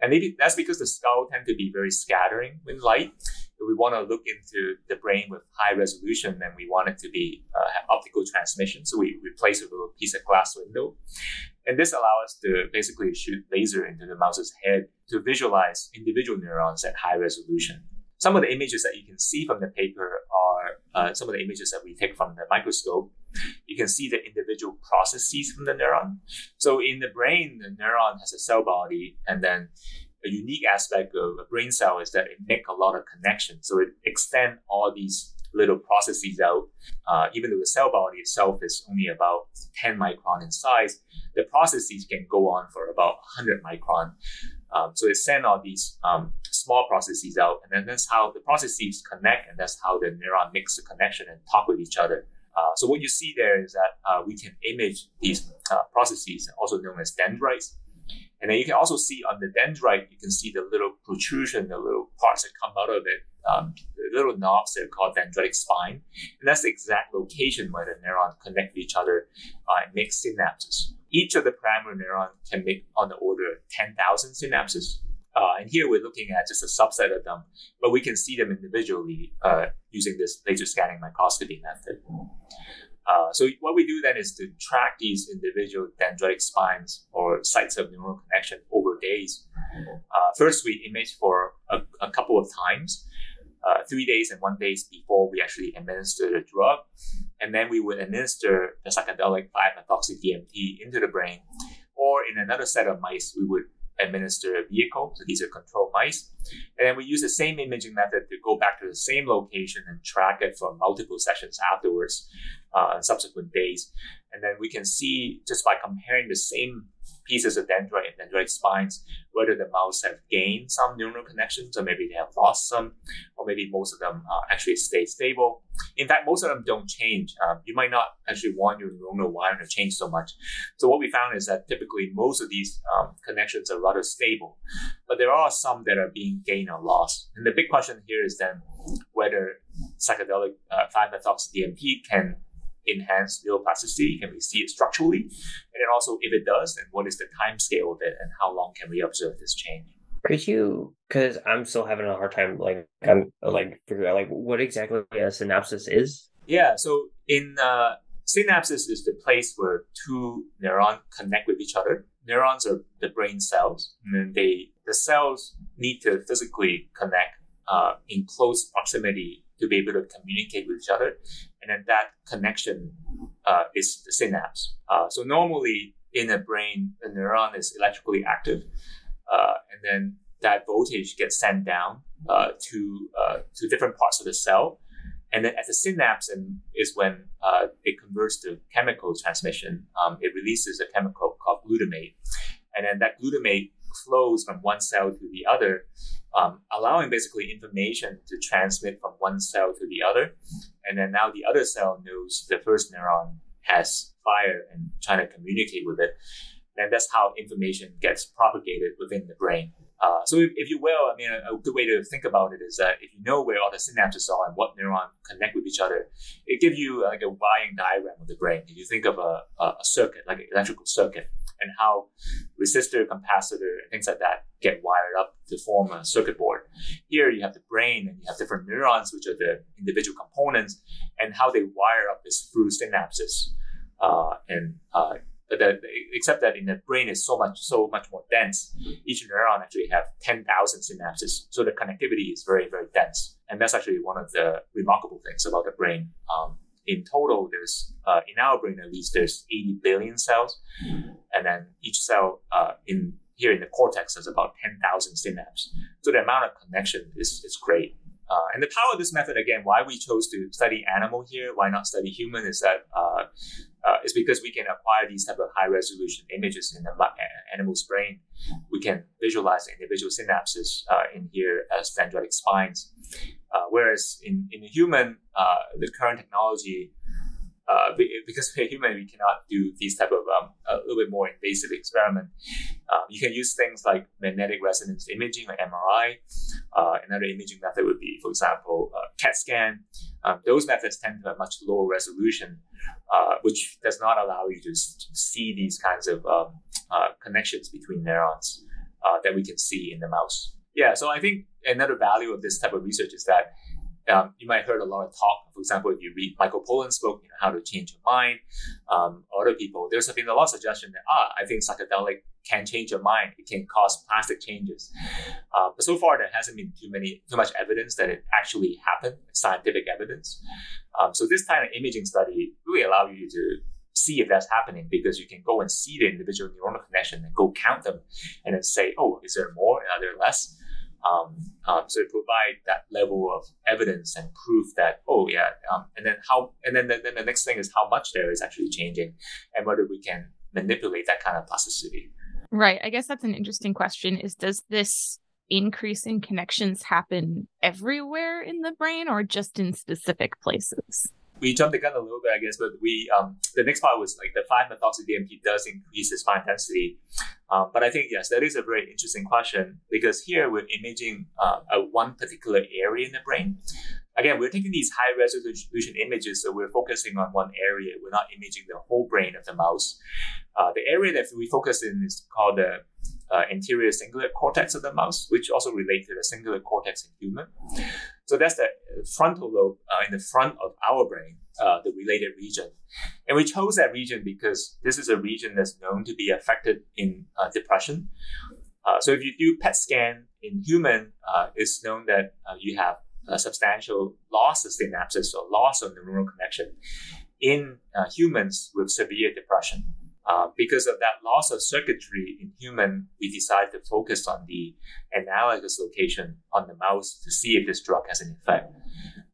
and maybe that's because the skull tend to be very scattering with light. If we want to look into the brain with high resolution, then we want it to be uh, have optical transmission. So we replace it with a piece of glass window, and this allows us to basically shoot laser into the mouse's head to visualize individual neurons at high resolution. Some of the images that you can see from the paper are uh, some of the images that we take from the microscope. You can see the individual processes from the neuron. So in the brain, the neuron has a cell body, and then a unique aspect of a brain cell is that it make a lot of connections. So it extends all these little processes out. Uh, even though the cell body itself is only about 10 micron in size, the processes can go on for about 100 micron. Um, so it send all these um, small processes out, and then that's how the processes connect, and that's how the neuron makes the connection and talk with each other. Uh, so what you see there is that uh, we can image these uh, processes, also known as dendrites. And then you can also see on the dendrite, you can see the little protrusion, the little parts that come out of it, um, the little knobs that are called dendritic spine. And that's the exact location where the neurons connect with each other uh, and make synapses. Each of the primary neuron can make on the order of 10,000 synapses. Uh, and here we're looking at just a subset of them, but we can see them individually uh, using this laser scanning microscopy method. Uh, so what we do then is to track these individual dendritic spines or sites of neural connection over days. Uh, first, we image for a, a couple of times, uh, three days and one days before we actually administer the drug. And then we would administer the psychedelic 5-methoxy-DMT into the brain. Or in another set of mice, we would administer a vehicle. So these are control mice. And then we use the same imaging method to go back to the same location and track it for multiple sessions afterwards, uh, subsequent days. And then we can see just by comparing the same pieces of dendrite and dendritic spines, whether the mouse have gained some neural connections or maybe they have lost some, or maybe most of them uh, actually stay stable. In fact, most of them don't change. Um, you might not actually want your neuronal wiring to change so much. So what we found is that typically most of these um, connections are rather stable, but there are some that are being gained or lost. And the big question here is then whether psychedelic uh, 5-methoxy-DMT can enhance neuroplasticity? Can we see it structurally? And then also, if it does, then what is the time scale of it and how long can we observe this change?
Could you, because I'm still having a hard time, like, I'm like figuring out, like, what exactly a synapses is?
Yeah. So in uh, synapses is the place where two neurons connect with each other. Neurons are the brain cells, and then they the cells need to physically connect uh, in close proximity to be able to communicate with each other. And then that connection uh, is the synapse. Uh, so normally in a brain, the neuron is electrically active, uh, and then that voltage gets sent down uh, to uh, to different parts of the cell. And then at the synapse and is when uh, it converts to chemical transmission. Um, it releases a chemical called glutamate. And then that glutamate flows from one cell to the other, um, allowing basically information to transmit from one cell to the other. And then now the other cell knows the first neuron has fire and trying to communicate with it. And that's how information gets propagated within the brain. Uh, so if, if, you will, I mean, a, a, good way to think about it is that if you know where all the synapses are and what neuron connect with each other, it gives you like a wiring diagram of the brain. If you think of a, a circuit, like an electrical circuit, and how resistor, capacitor, and things like that get wired up to form a circuit board. Here you have the brain and you have different neurons, which are the individual components, and how they wire up is through synapses. Uh, and uh, the, except that in the brain is so much so much more dense. Each neuron actually have ten thousand synapses, so the connectivity is very very dense, and that's actually one of the remarkable things about the brain. Um, in total, there's uh, in our brain at least there's 80 billion cells, and then each cell uh, in here in the cortex has about 10,000 synapses. So the amount of connection is is great. Uh, and the power of this method, again, why we chose to study animal here, why not study human, is that uh, uh, is because we can acquire these type of high resolution images in the animal's brain. We can visualize individual synapses uh, in here as dendritic spines. Uh, whereas in, in human, uh, the current technology uh, because we're human, we cannot do these type of um, a little bit more invasive experiment. Um, you can use things like magnetic resonance imaging, like MRI. Uh, another imaging method would be, for example, uh, CAT scan. Um, those methods tend to have much lower resolution, uh, which does not allow you to see these kinds of um, connections between neurons that we can see in the mouse. Yeah, so I think another value of this type of research is that um, you might heard a lot of talk. For example, if you read Michael Pollan's book, you know, How to Change Your Mind, um, other people, there's been a lot of suggestion that, ah, I think psychedelic can change your mind. It can cause plastic changes. Uh, but so far, there hasn't been too many, too much evidence that it actually happened, scientific evidence. Um, so this kind of imaging study really allow you to see if that's happening because you can go and see the individual neuronal connection and go count them and then say, oh, is there more? Are there less? Um, um, so provide that level of evidence and proof that oh yeah, um, and then how and then the, then the next thing is how much there is actually changing, and whether we can manipulate that kind of plasticity.
Right. I guess that's an interesting question. Is does this increase in connections happen everywhere in the brain or just in specific places?
We jumped the gun a little bit, I guess, but we um, the next part was like the 5-methoxy DMT does increase the spine density. Um, but I think yes, that is a very interesting question because here we're imaging uh, a one particular area in the brain. Again, we're taking these high resolution images, so we're focusing on one area. We're not imaging the whole brain of the mouse. Uh, the area that we focus in is called the uh, anterior cingulate cortex of the mouse, which also relates to the cingulate cortex in human. So that's the frontal lobe uh, in the front of our brain, uh, the related region. And we chose that region because this is a region that's known to be affected in uh, depression. Uh, so if you do PET scan in human, uh, it's known that uh, you have a substantial loss of synapses or loss of neuronal connection in humans with severe depression. Uh, because of that loss of circuitry in human, we decided to focus on the analogous location on the mouse to see if this drug has an effect.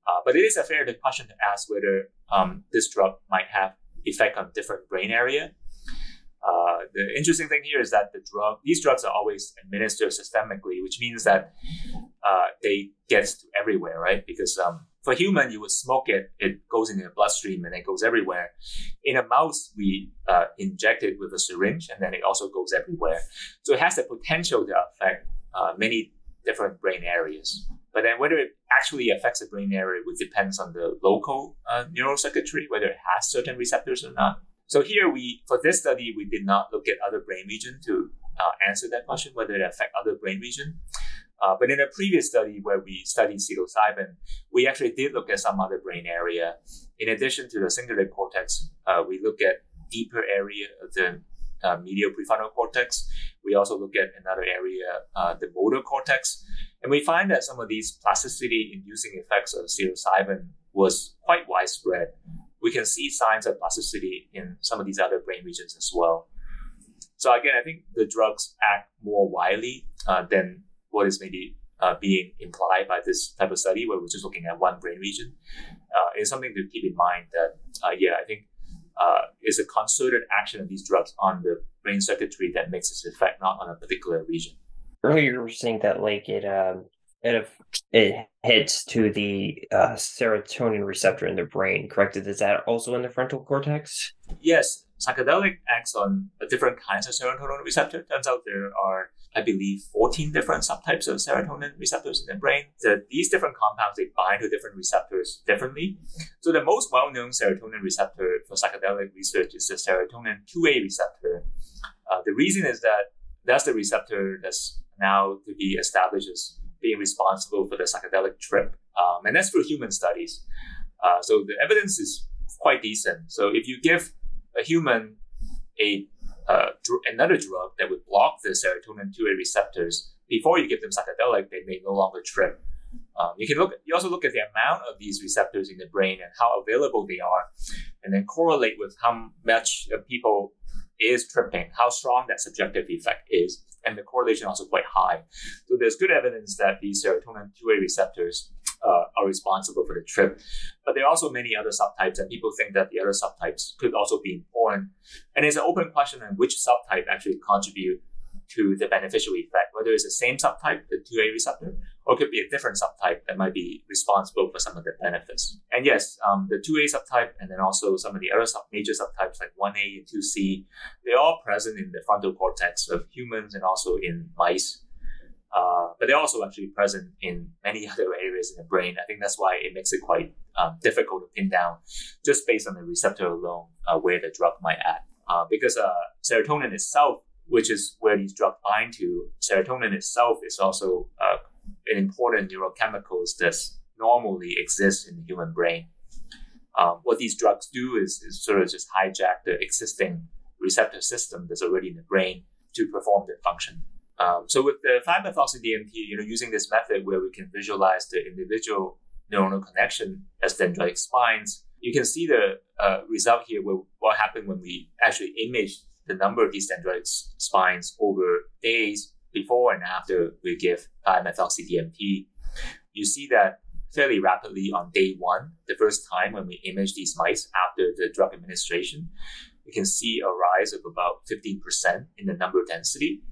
Uh, but it is a fair question to ask whether um, this drug might have effect on different brain area. Uh, the interesting thing here is that the drug, these drugs are always administered systemically, which means that uh, they get to everywhere, right? Because um, for human, you would smoke it, it goes in the bloodstream and it goes everywhere. In a mouse, we uh, inject it with a syringe and then it also goes everywhere. So it has the potential to affect uh, many different brain areas. But then whether it actually affects the brain area would depends on the local uh, neural circuitry, whether it has certain receptors or not. So here we, for this study, we did not look at other brain region to uh, answer that question, whether it affect other brain region. Uh, but in a previous study where we studied psilocybin, we actually did look at some other brain area. In addition to the cingulate cortex, uh, we look at deeper area of the uh, medial prefrontal cortex. We also look at another area, uh, the motor cortex. And we find that some of these plasticity inducing effects of psilocybin was quite widespread. We can see signs of plasticity in some of these other brain regions as well. So again, I think the drugs act more widely uh, than what is maybe uh, being implied by this type of study, where we're just looking at one brain region, uh, is something to keep in mind. That uh, yeah, I think uh, is a concerted action of these drugs on the brain circuitry that makes its effect, not on a particular region.
Earlier, you were saying that like it um, it it hits to the uh, serotonin receptor in the brain. Correct? Is that also in the frontal cortex?
Yes, psychedelic acts on different kinds of serotonin receptor. Turns out there are I believe, 14 different subtypes of serotonin receptors in the brain. The, these different compounds, they bind to different receptors differently. So the most well-known serotonin receptor for psychedelic research is the serotonin 2A receptor. Uh, the reason is that that's the receptor that's now to be established as being responsible for the psychedelic trip. Um, and that's for human studies. Uh, so the evidence is quite decent. So if you give a human a uh, another drug that would block the serotonin 2A receptors before you give them psychedelic, they may no longer trip. Um, you can look. You also look at the amount of these receptors in the brain and how available they are, and then correlate with how much people is tripping, how strong that subjective effect is, and the correlation also quite high. So there's good evidence that these serotonin 2A receptors uh, are responsible for the trip. But there are also many other subtypes, and people think that the other subtypes could also be important. And it's an open question on which subtype actually contribute to the beneficial effect, whether it's the same subtype, the 2A receptor, or could be a different subtype that might be responsible for some of the benefits. And yes, um, the 2A subtype and then also some of the other sub- major subtypes like 1A and 2C, they're all present in the frontal cortex of humans and also in mice. Uh, but they're also actually present in many other areas in the brain. I think that's why it makes it quite um, difficult to pin down just based on the receptor alone uh, where the drug might act. Uh, because uh, serotonin itself which is where these drugs bind to. Serotonin itself is also uh, important neurochemicals that normally exist in the human brain. Um, what these drugs do is, is sort of just hijack the existing receptor system that's already in the brain to perform their function. Um, so with the 5-methoxy-DMT, you know, using this method where we can visualize the individual neuronal connection as dendritic spines, you can see the uh, result here where what happened when we actually image the number of these dendritic spines over days before and after we give 5-methoxy-DMT, you see that fairly rapidly on day one, the first time when we image these mice after the drug administration, we can see a rise of about 15% in the number density.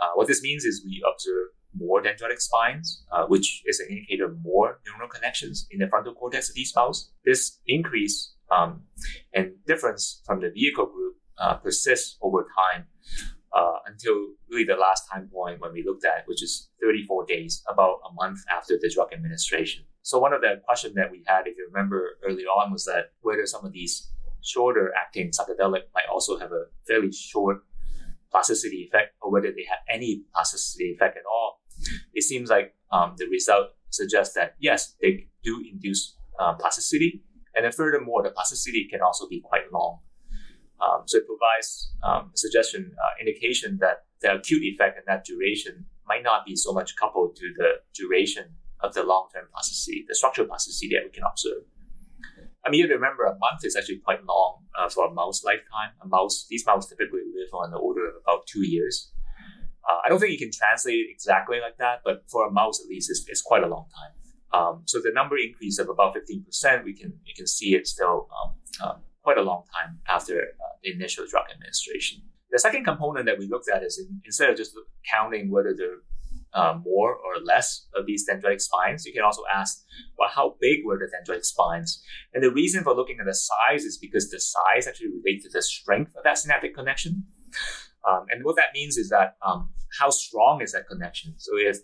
Uh, what this means is we observe more dendritic spines, uh, which is an indicator of more neural connections in the frontal cortex of these mouse. This increase um, and difference from the vehicle group uh, persists over time uh, until really the last time point when we looked at, which is 34 days, about a month after the drug administration. So one of the questions that we had, if you remember early on, was that whether some of these shorter acting psychedelic might also have a fairly short plasticity effect, or whether they have any plasticity effect at all. It seems like um, the result suggests that yes, they do induce uh, plasticity, and then furthermore, the plasticity can also be quite long. Um, so it provides um, a suggestion, uh, indication that the acute effect and that duration might not be so much coupled to the duration of the long-term plasticity, the structural plasticity that we can observe. I mean, you remember a month is actually quite long uh, for a mouse lifetime. A mouse, these mice typically live on the order of about two years. Uh, I don't think you can translate it exactly like that, but for a mouse at least, it's, it's quite a long time. Um, so the number increase of about 15%, we can you can see it still um, um, quite a long time after uh, the initial drug administration. The second component that we looked at is in, instead of just counting whether there are uh, more or less of these dendritic spines, you can also ask, well, how big were the dendritic spines? And the reason for looking at the size is because the size actually relates to the strength of that synaptic connection. Um, and what that means is that um, how strong is that connection? So if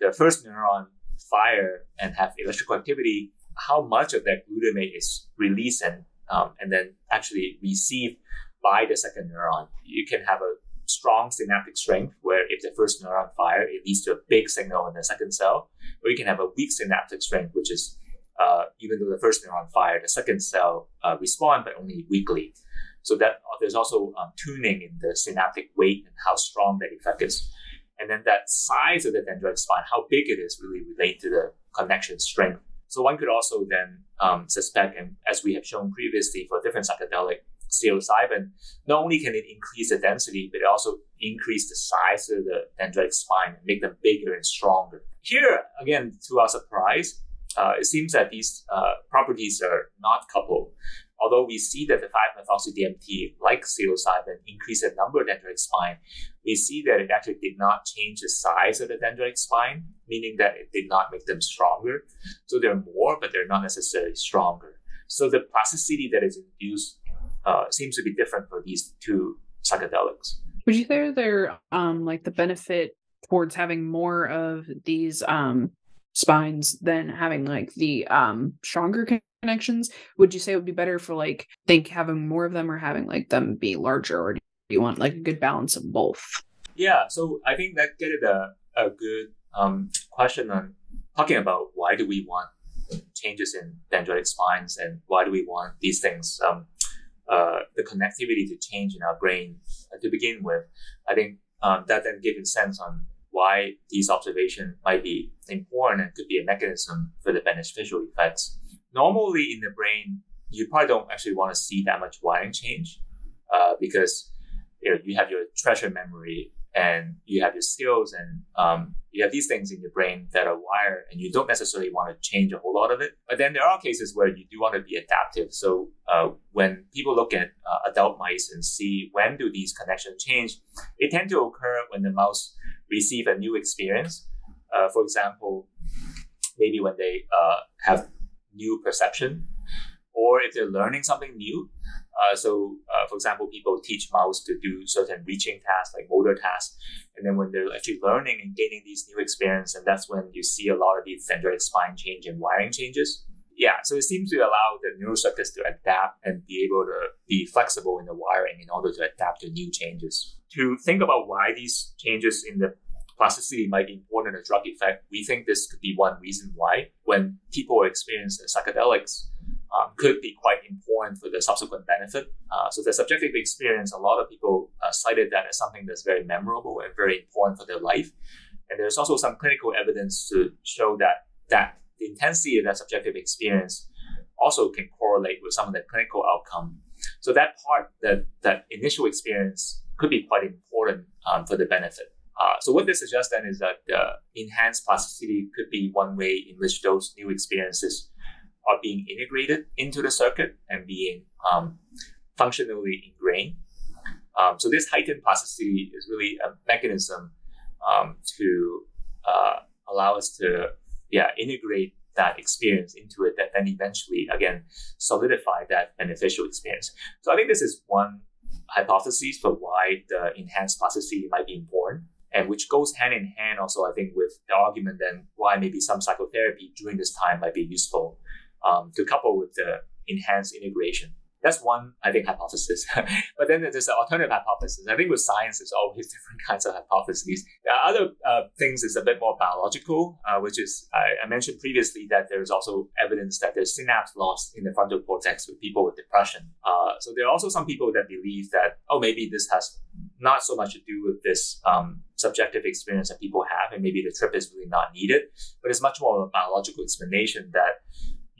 the first neuron fire and have electrical activity, how much of that glutamate is released and um, and then actually received by the second neuron. You can have a strong synaptic strength where if the first neuron fire, it leads to a big signal in the second cell, or you can have a weak synaptic strength, which is uh, even though the first neuron fire, the second cell uh, respond, but only weakly. So that uh, there's also um, tuning in the synaptic weight and how strong that effect is. And then that size of the dendritic spine, how big it is, really relate to the connection strength so one could also then um, suspect, and as we have shown previously for different psychedelic psilocybin, not only can it increase the density, but it also increase the size of the dendritic spine and make them bigger and stronger. Here, again, to our surprise, uh, it seems that these uh, properties are not coupled although we see that the 5-methoxy-DMT, like psilocybin, increase the number of dendritic spine, we see that it actually did not change the size of the dendritic spine, meaning that it did not make them stronger. So they're more, but they're not necessarily stronger. So the plasticity that is induced uh, seems to be different for these two psychedelics.
Would you say they're um, like the benefit towards having more of these um, spines than having like the um, stronger connections would you say it would be better for like think having more of them or having like them be larger or do you want like a good balance of both
yeah so i think that it a, a good um, question on talking about why do we want changes in dendritic spines and why do we want these things um, uh, the connectivity to change in our brain uh, to begin with, I think um, that then gives a sense on why these observations might be important and could be a mechanism for the beneficial effects. Normally in the brain, you probably don't actually want to see that much wiring change uh, because you know you have your treasure memory and you have your skills and um, you have these things in your brain that are wired and you don't necessarily want to change a whole lot of it. But then there are cases where you do want to be adaptive. So uh, when people look at uh, adult mice and see when do these connections change they tend to occur when the mouse receive a new experience. Uh, for example maybe when they uh, have new perception or if they're learning something new uh, so, uh, for example, people teach mouse to do certain reaching tasks, like motor tasks, and then when they're actually learning and gaining these new experience, and that's when you see a lot of these dendritic spine change and wiring changes. Yeah, so it seems to allow the neural circuits to adapt and be able to be flexible in the wiring in order to adapt to new changes. To think about why these changes in the plasticity might be important in a drug effect, we think this could be one reason why when people experience psychedelics, um, could be quite important for the subsequent benefit. Uh, so the subjective experience, a lot of people uh, cited that as something that's very memorable and very important for their life. And there's also some clinical evidence to show that that the intensity of that subjective experience also can correlate with some of the clinical outcome. So that part, that that initial experience, could be quite important um, for the benefit. Uh, so what this suggests then is that uh, enhanced plasticity could be one way in which those new experiences are being integrated into the circuit and being um, functionally ingrained. Um, so this heightened plasticity is really a mechanism um, to uh, allow us to yeah integrate that experience into it that then eventually again solidify that beneficial experience. So I think this is one hypothesis for why the enhanced plasticity might be important and which goes hand in hand also I think with the argument then why maybe some psychotherapy during this time might be useful um, to couple with the enhanced integration. That's one, I think, hypothesis. but then there's an alternative hypothesis. I think with science, there's always different kinds of hypotheses. The other uh, things is a bit more biological, uh, which is I, I, mentioned previously that there's also evidence that there's synapse loss in the frontal cortex with people with depression. Uh, so there are also some people that believe that oh maybe this has not so much to do with this um, subjective experience that people have, and maybe the trip is really not needed, but it's much more of a biological explanation that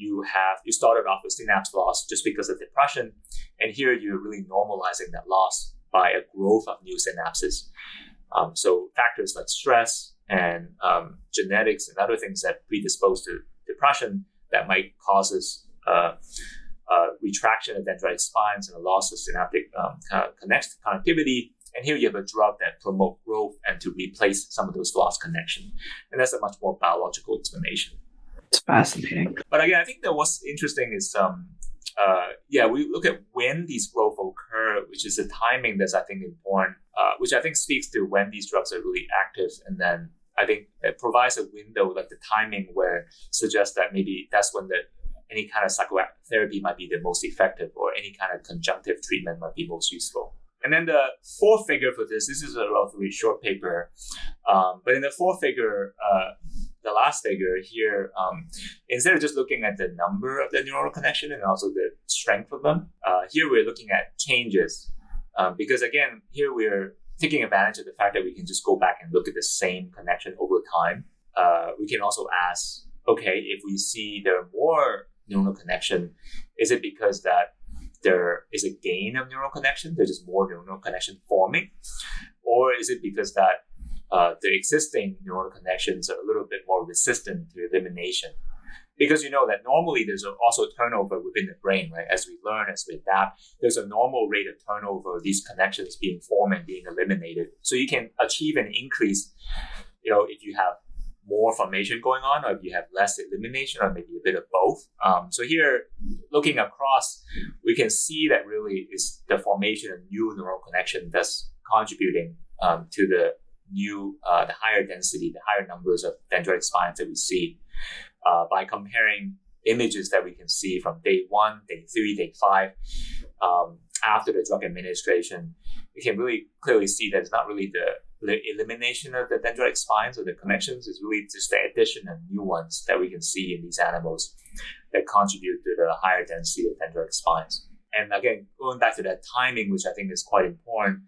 you have you started off with synapse loss just because of depression, and here you're really normalizing that loss by a growth of new synapses. Um, so factors like stress and um, genetics and other things that predispose to depression that might causes uh, uh, retraction of dendritic spines and a loss of synaptic um, connect- connectivity. And here you have a drug that promote growth and to replace some of those lost connection. And that's a much more biological explanation.
It's fascinating.
But again, I think that what's interesting is, um, uh, yeah, we look at when these growth occur, which is the timing that's I think important, uh, which I think speaks to when these drugs are really active, and then I think it provides a window, like the timing, where suggests that maybe that's when the any kind of psychotherapy might be the most effective, or any kind of conjunctive treatment might be most useful. And then the fourth figure for this, this is a relatively short paper, um, but in the fourth figure, uh, the last figure here, um, instead of just looking at the number of the neural connection and also the strength of them, uh, here we're looking at changes. Um, because again, here we're taking advantage of the fact that we can just go back and look at the same connection over time. Uh, we can also ask, okay, if we see there are more neural connection, is it because that there is a gain of neural connection? There's just more neural connection forming? Or is it because that uh, the existing neural connections are a little bit more resistant to elimination. Because you know that normally there's also turnover within the brain, right? As we learn, as we adapt, there's a normal rate of turnover of these connections being formed and being eliminated. So you can achieve an increase, you know, if you have more formation going on, or if you have less elimination, or maybe a bit of both. Um, so here, looking across, we can see that really is the formation of new neural connection that's contributing um, to the new, uh, the higher density, the higher numbers of dendritic spines that we see uh, by comparing images that we can see from day one, day three, day five, um, after the drug administration. We can really clearly see that it's not really the, the elimination of the dendritic spines or the connections, is really just the addition of new ones that we can see in these animals that contribute to the higher density of dendritic spines. And again, going back to that timing, which I think is quite important,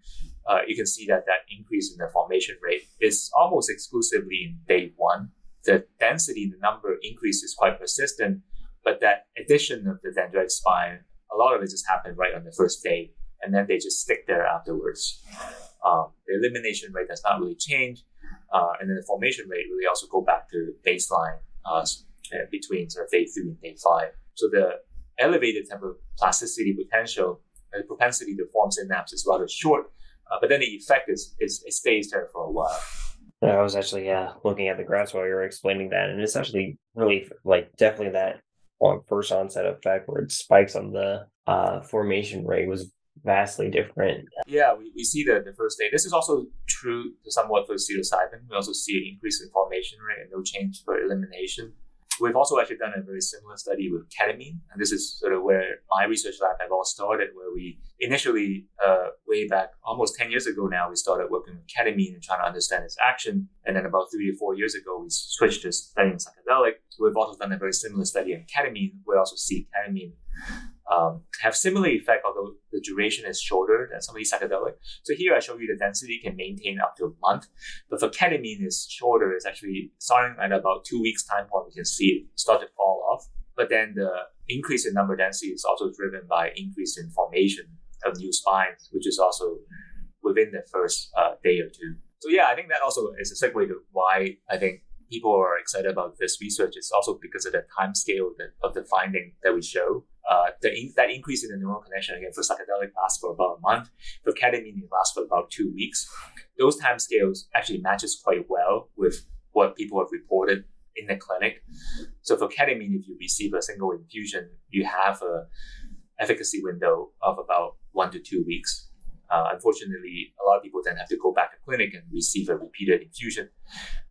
uh, you can see that that increase in the formation rate is almost exclusively in day one. The density, the number increase is quite persistent, but that addition of the dendritic spine, a lot of it just happened right on the first day, and then they just stick there afterwards. Um, the elimination rate does not really change, uh, and then the formation rate really also go back to baseline uh, between sort of day three and day five. So the elevated type of plasticity potential, the propensity to form synapse is rather short, uh, but then the effect is, is it stays there for a while.
I was actually yeah looking at the graphs while you were explaining that, and it's actually really like definitely that on first onset effect where it spikes on the uh, formation rate was vastly different.
Yeah, we, we see the, the first day. This is also true somewhat for psilocybin. We also see an increase in formation rate and no change for elimination. We've also actually done a very similar study with ketamine, and this is sort of where my research lab have all started, where we initially, uh, way back almost 10 years ago now, we started working with ketamine and trying to understand its action. And then about three or four years ago, we switched to studying psychedelic. We've also done a very similar study in ketamine. We also see ketamine um, have similar effect, although the duration is shorter than some of these psychedelic. So here I show you the density can maintain up to a month, but for ketamine is shorter. It's actually starting at about two weeks time point. We can see it start to fall off. But then the increase in number density is also driven by increase in formation of new spines, which is also within the first uh, day or two. So yeah, I think that also is a segue to why I think people are excited about this research. It's also because of the time scale of the, of the finding that we show uh, that increase in the neural connection again for psychedelic lasts for about a month. For ketamine, it lasts for about two weeks. Those time scales actually matches quite well with what people have reported in the clinic. So for ketamine, if you receive a single infusion, you have a efficacy window of about one to two weeks. Uh, unfortunately, a lot of people then have to go back to clinic and receive a repeated infusion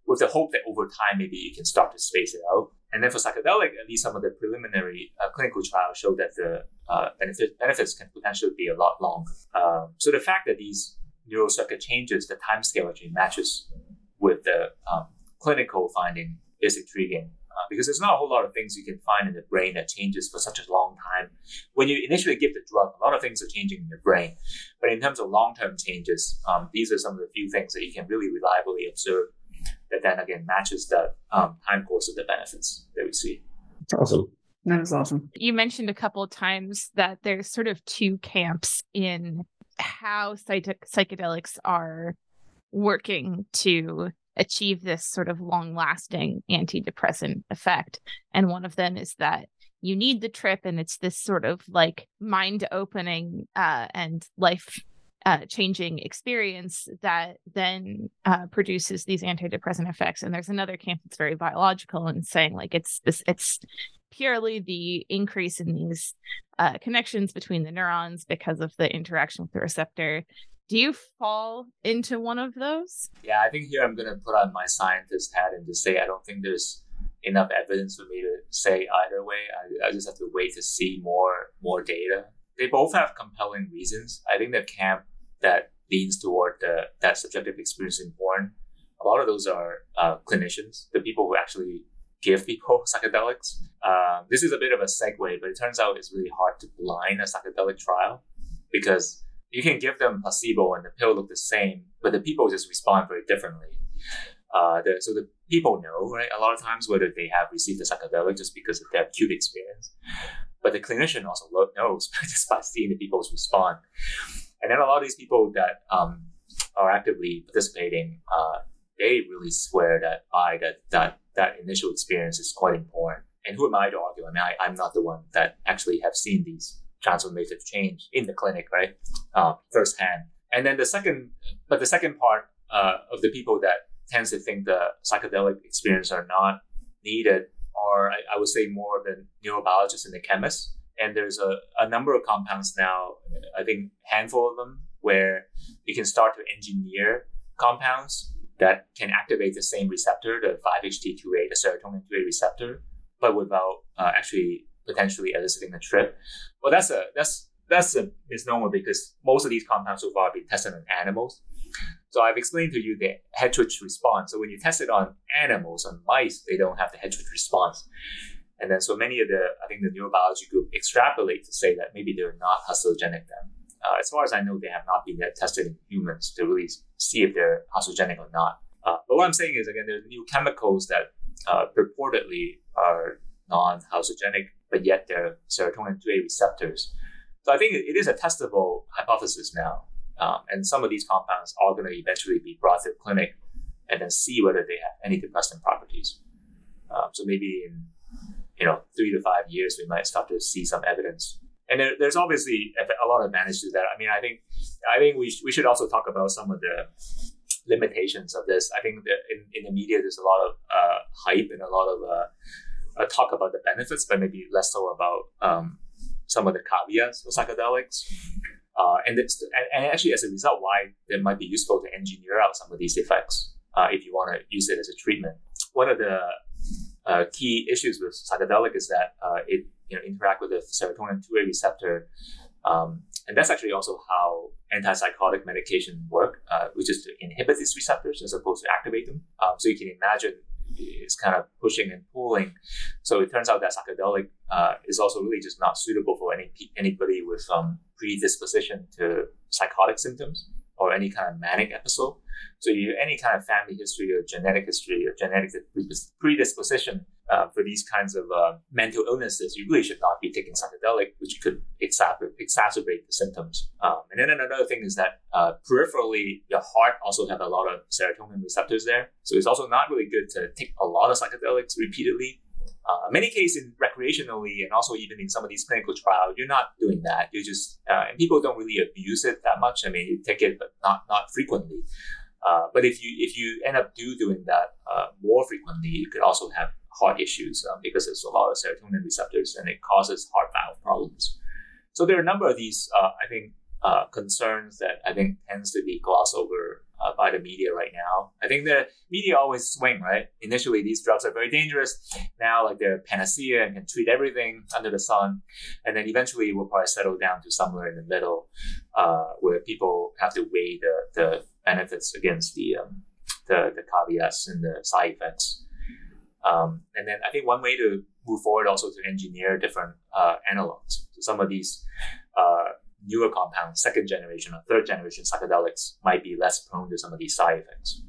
with the hope that over time, maybe you can start to space it out. And then for psychedelic, at least some of the preliminary uh, clinical trials show that the uh, benefit, benefits can potentially be a lot longer. Um, so the fact that these neural circuit changes, the time scale actually matches with the um, clinical finding is intriguing. Uh, because there's not a whole lot of things you can find in the brain that changes for such a long time. When you initially give the drug, a lot of things are changing in your brain. But in terms of long term changes, um, these are some of the few things that you can really reliably observe that then again matches the um, time course of the benefits that we see.
It's awesome.
That is awesome.
You mentioned a couple of times that there's sort of two camps in how psych- psychedelics are working to achieve this sort of long lasting antidepressant effect. And one of them is that you need the trip and it's this sort of like mind opening uh, and life uh, changing experience that then uh, produces these antidepressant effects. And there's another camp that's very biological and saying like it's it's purely the increase in these uh, connections between the neurons because of the interaction with the receptor. Do you fall into one of those?
Yeah, I think here I'm going to put on my scientist hat and just say I don't think there's enough evidence for me to say either way. I, I just have to wait to see more more data. They both have compelling reasons. I think the camp that leans toward the, that subjective experience in porn, a lot of those are uh, clinicians, the people who actually give people psychedelics. Uh, this is a bit of a segue, but it turns out it's really hard to blind a psychedelic trial because you can give them placebo and the pill look the same, but the people just respond very differently. Uh, the, so the people know, right, a lot of times whether they have received the psychedelic just because of their acute experience. But the clinician also knows just by seeing the people's respond. And then a lot of these people that um, are actively participating, uh, they really swear that I that that that initial experience is quite important. And who am I to argue? I mean, I, I'm not the one that actually have seen these transformative change in the clinic, right, uh, firsthand. And then the second, but the second part uh, of the people that tends to think the psychedelic experience are not needed, or I, I would say more the neurobiologists and the chemists and there's a, a number of compounds now, I think handful of them, where you can start to engineer compounds that can activate the same receptor, the 5-HT2A, the serotonin 2A receptor, but without uh, actually potentially eliciting the trip. Well, that's a that's that's a misnomer because most of these compounds so far have been tested on animals. So I've explained to you the head response. So when you test it on animals, on mice, they don't have the head response. And then so many of the, I think the neurobiology group extrapolate to say that maybe they're not hallucinogenic then. Uh, as far as I know, they have not been tested in humans to really see if they're hallucinogenic or not. Uh, but what I'm saying is, again, there's new chemicals that uh, purportedly are non-hallucinogenic, but yet they're serotonin 2A receptors. So I think it is a testable hypothesis now. Um, and some of these compounds are going to eventually be brought to the clinic and then see whether they have any depressant properties. Um, so maybe in you know three to five years, we might start to see some evidence. And there, there's obviously a lot of advantage to that. I mean, I think I think we, sh- we should also talk about some of the limitations of this. I think that in, in the media, there's a lot of uh, hype and a lot of uh, uh, talk about the benefits, but maybe less so about um, some of the caveats of psychedelics. Uh, and, and, and actually, as a result, why it might be useful to engineer out some of these effects uh, if you want to use it as a treatment. One of the uh, key issues with psychedelic is that uh, it you know interact with the serotonin 2A receptor, um, and that's actually also how antipsychotic medication work, uh, which is to inhibit these receptors as opposed to activate them. Um, so you can imagine it's kind of pushing and pulling. So it turns out that psychedelic uh, is also really just not suitable for any anybody with um, predisposition to psychotic symptoms or any kind of manic episode. So you any kind of family history or genetic history or genetic predisposition uh, for these kinds of uh, mental illnesses, you really should not be taking psychedelic, which could exacerbate the symptoms. Um, and then another thing is that uh, peripherally, your heart also have a lot of serotonin receptors there. So it's also not really good to take a lot of psychedelics repeatedly uh, many cases in recreationally and also even in some of these clinical trials, you're not doing that. You just uh, and people don't really abuse it that much. I mean, you take it, but not not frequently. Uh, but if you if you end up do doing that uh, more frequently, you could also have heart issues um, because there's a lot of serotonin receptors and it causes heart valve problems. So there are a number of these, uh, I think, uh, concerns that I think tends to be glossed over uh, by the media right now. I think the media always swing, right? Initially, these drugs are very dangerous. Now, like they're panacea and can treat everything under the sun. And then eventually, we'll probably settle down to somewhere in the middle uh, where people have to weigh the, the benefits against the, um, the, the caveats and the side effects. Um, and then I think one way to move forward also to engineer different uh, analogs. So some of these uh, newer compounds, second generation or third generation psychedelics might be less prone to some of these side effects.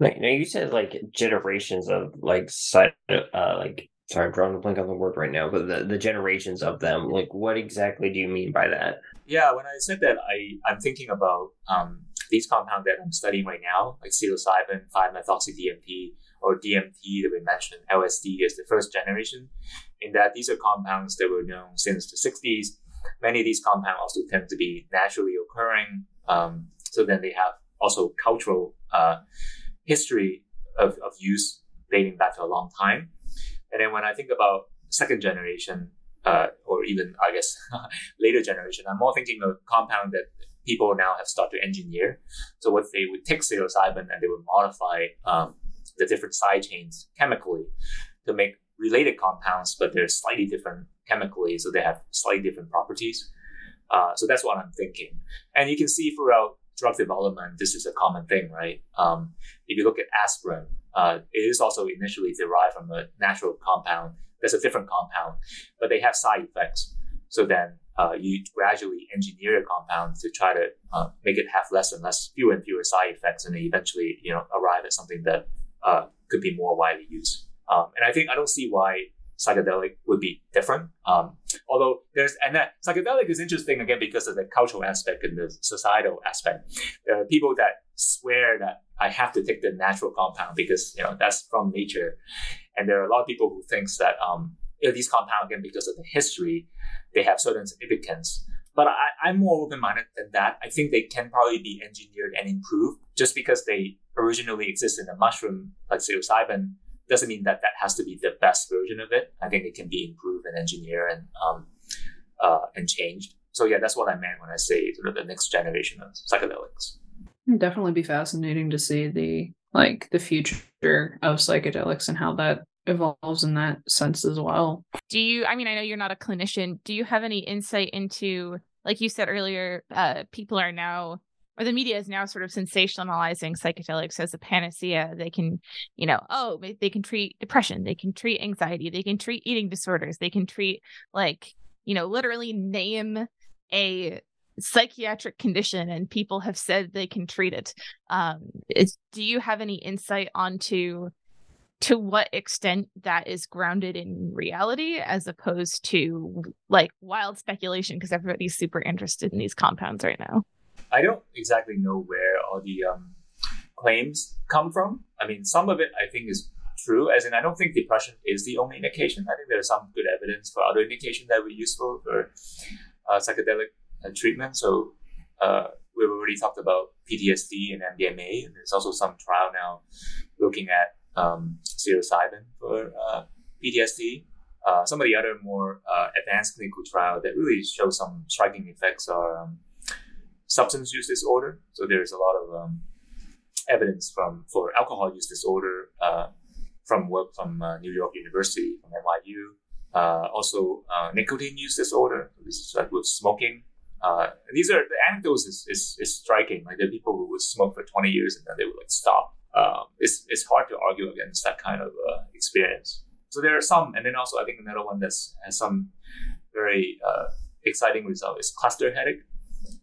Like now, you said like generations of like side, uh, like sorry, I'm drawing a blank on the word right now, but the, the generations of them, like what exactly do you mean by that?
Yeah, when I said that, I I'm thinking about um, these compounds that I'm studying right now, like psilocybin, 5-methoxy DMT, or DMT that we mentioned, LSD is the first generation. In that these are compounds that were known since the 60s many of these compounds also tend to be naturally occurring. Um, so then they have also cultural uh, history of, of use dating back to a long time. And then when I think about second generation, uh, or even I guess later generation, I'm more thinking of compound that people now have started to engineer. So what they would take psilocybin and they would modify um, the different side chains chemically to make related compounds, but they're slightly different chemically, so they have slightly different properties. Uh, so that's what I'm thinking. And you can see throughout drug development, this is a common thing, right? Um, if you look at aspirin, uh, it is also initially derived from a natural compound. That's a different compound, but they have side effects. So then uh, you gradually engineer a compound to try to uh, make it have less and less, fewer and fewer side effects, and eventually, you know, arrive at something that uh, could be more widely used. Um, and I think I don't see why psychedelic would be different. Um, although there's and that psychedelic is interesting again because of the cultural aspect and the societal aspect. There are people that swear that I have to take the natural compound because you know that's from nature, and there are a lot of people who thinks that um, you know, these compounds again because of the history, they have certain significance. But I, I'm more open-minded than that. I think they can probably be engineered and improved just because they originally exist in a mushroom like psilocybin doesn't mean that that has to be the best version of it. I think it can be improved and engineered and um, uh, and changed. So yeah, that's what I meant when I say sort of the next generation of psychedelics.
It'd definitely be fascinating to see the like the future of psychedelics and how that evolves in that sense as well.
Do you I mean I know you're not a clinician, do you have any insight into like you said earlier, uh, people are now or the media is now sort of sensationalizing psychedelics as a panacea. They can, you know, oh, they can treat depression, they can treat anxiety, they can treat eating disorders, they can treat like, you know, literally name a psychiatric condition and people have said they can treat it. Um, do you have any insight onto to what extent that is grounded in reality as opposed to like wild speculation because everybody's super interested in these compounds right now?
I don't exactly know where all the um, claims come from. I mean, some of it I think is true, as in I don't think depression is the only indication. I think there's some good evidence for other indications that would be useful for uh, psychedelic uh, treatment. So uh, we've already talked about PTSD and MDMA, and there's also some trial now looking at um, psilocybin for uh, PTSD. Uh, some of the other more uh, advanced clinical trial that really show some striking effects are um, substance use disorder. So there's a lot of um, evidence from for alcohol use disorder uh, from work from uh, New York University, from NYU. Uh, also, uh, nicotine use disorder. This is like with smoking. Uh, these are the anecdotes is, is, is, striking. Like the people who would smoke for 20 years and then they would like stop. Um, it's, it's hard to argue against that kind of uh, experience. So there are some, and then also I think another one that's has some very exciting result is cluster headache.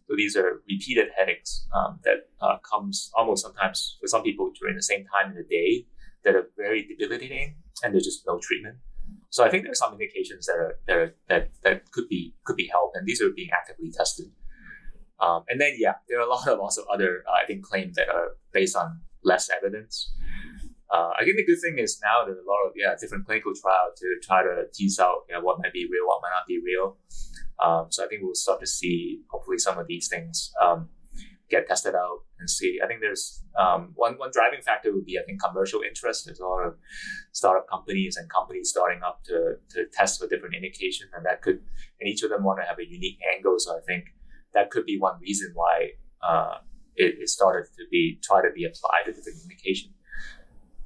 So these are repeated headaches um, that uh, comes almost sometimes for some people during the same time in the day that are very debilitating, and there's just no treatment. So I think there are some indications that are, that are, that that could be could be helped, and these are being actively tested. Um, and then yeah, there are a lot of also other uh, I think claims that are based on less evidence. Uh, I think the good thing is now there's a lot of yeah different clinical trials to try to tease out you know, what might be real, what might not be real. Um, so I think we'll start to see hopefully some of these things um, get tested out and see. I think there's um, one one driving factor would be I think commercial interest. There's a lot of startup companies and companies starting up to to test for different indications, and that could and each of them want to have a unique angle. So I think that could be one reason why uh, it, it, started to be try to be applied to different indications.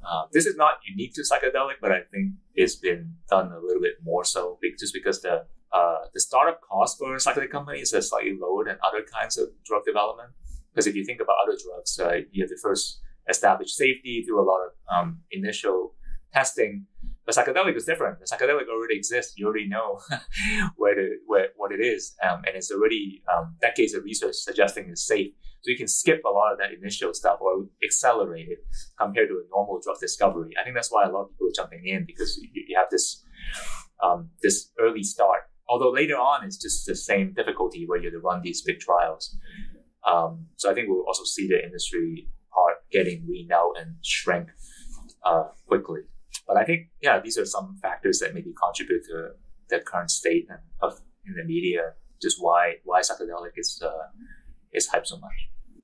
Uh, this is not unique to psychedelic, but I think it's been done a little bit more so just because the uh, the startup cost for psychedelic companies is slightly lower than other kinds of drug development. Because if you think about other drugs, uh, you have to first establish safety through a lot of um, initial testing. But psychedelic is different. The psychedelic already exists. You already know where, where what it is, um, and it's already um, decades of research suggesting it's safe. So you can skip a lot of that initial stuff or accelerate it compared to a normal drug discovery. I think that's why a lot of people are jumping in because you, you have this um, this early start although later on it's just the same difficulty where you have to run these big trials. Um, so I think we'll also see the industry part getting weaned out and shrink uh, quickly. But I think, yeah, these are some factors that maybe contribute to the current state of in the media, just why why psychedelic is uh, is hyped so much.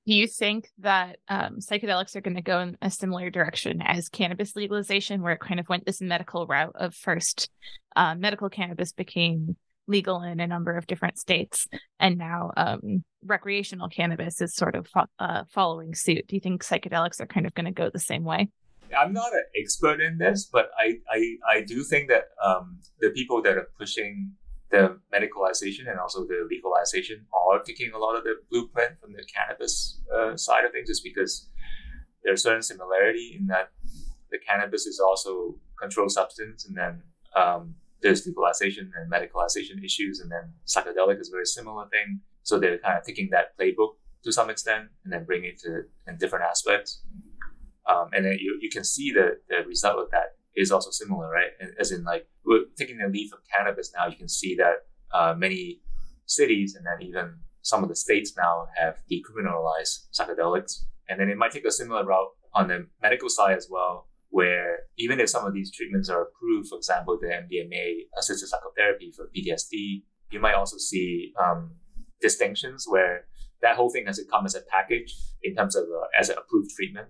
Do you think that um, psychedelics are going to go in a similar direction as cannabis legalization, where it kind of went this medical route of first uh, medical cannabis became legal in a number of different states, and now um, recreational cannabis is sort of uh, following suit. Do you think psychedelics are kind of going to go the same way?
I'm not an expert in this, but I I, I do think that um, the people that are pushing the medicalization and also the legalization are taking a lot of the blueprint from the cannabis uh, side of things, just because there's certain similarity in that the cannabis is also controlled substance, and then um, there's legalization and medicalization issues, and then psychedelic is a very similar thing. So they're kind of taking that playbook to some extent and then bringing it to in different aspects. Um, and then you, you can see the, the result of that is also similar, right? As in, like, we're taking the leaf of cannabis now, you can see that uh, many cities and then even some of the states now have decriminalized psychedelics. And then it might take a similar route on the medical side as well, where even if some of these treatments are approved, for example, the MDMA assisted psychotherapy for PTSD, you might also see um, distinctions where that whole thing has to come as a package in terms of uh, as an approved treatment.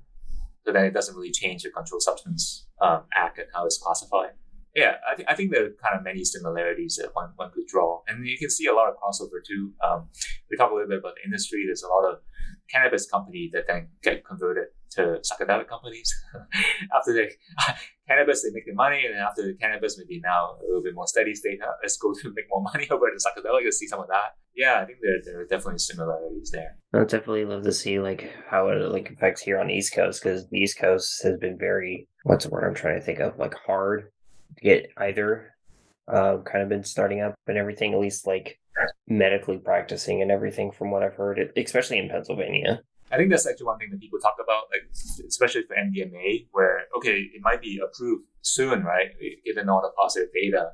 So then it doesn't really change the Controlled Substance um, Act and how it's classified yeah, I, th- I think there are kind of many similarities that one, one could draw. And you can see a lot of crossover too. Um, we talk a little bit about the industry. There's a lot of cannabis companies that then get converted to psychedelic companies. after the cannabis, they make the money. And then after the cannabis, maybe now a little bit more steady state. Huh? Let's go to make more money over the psychedelic. Let's see some of that. yeah, I think there there are definitely similarities there.
I definitely love to see like how it like affects here on the East Coast because the East Coast has been very what's the word I'm trying to think of like hard to get either uh, kind of been starting up and everything at least like medically practicing and everything from what I've heard, especially in Pennsylvania.
I think that's actually one thing that people talk about, like especially for MDMA, where okay, it might be approved soon, right? Given all the positive data,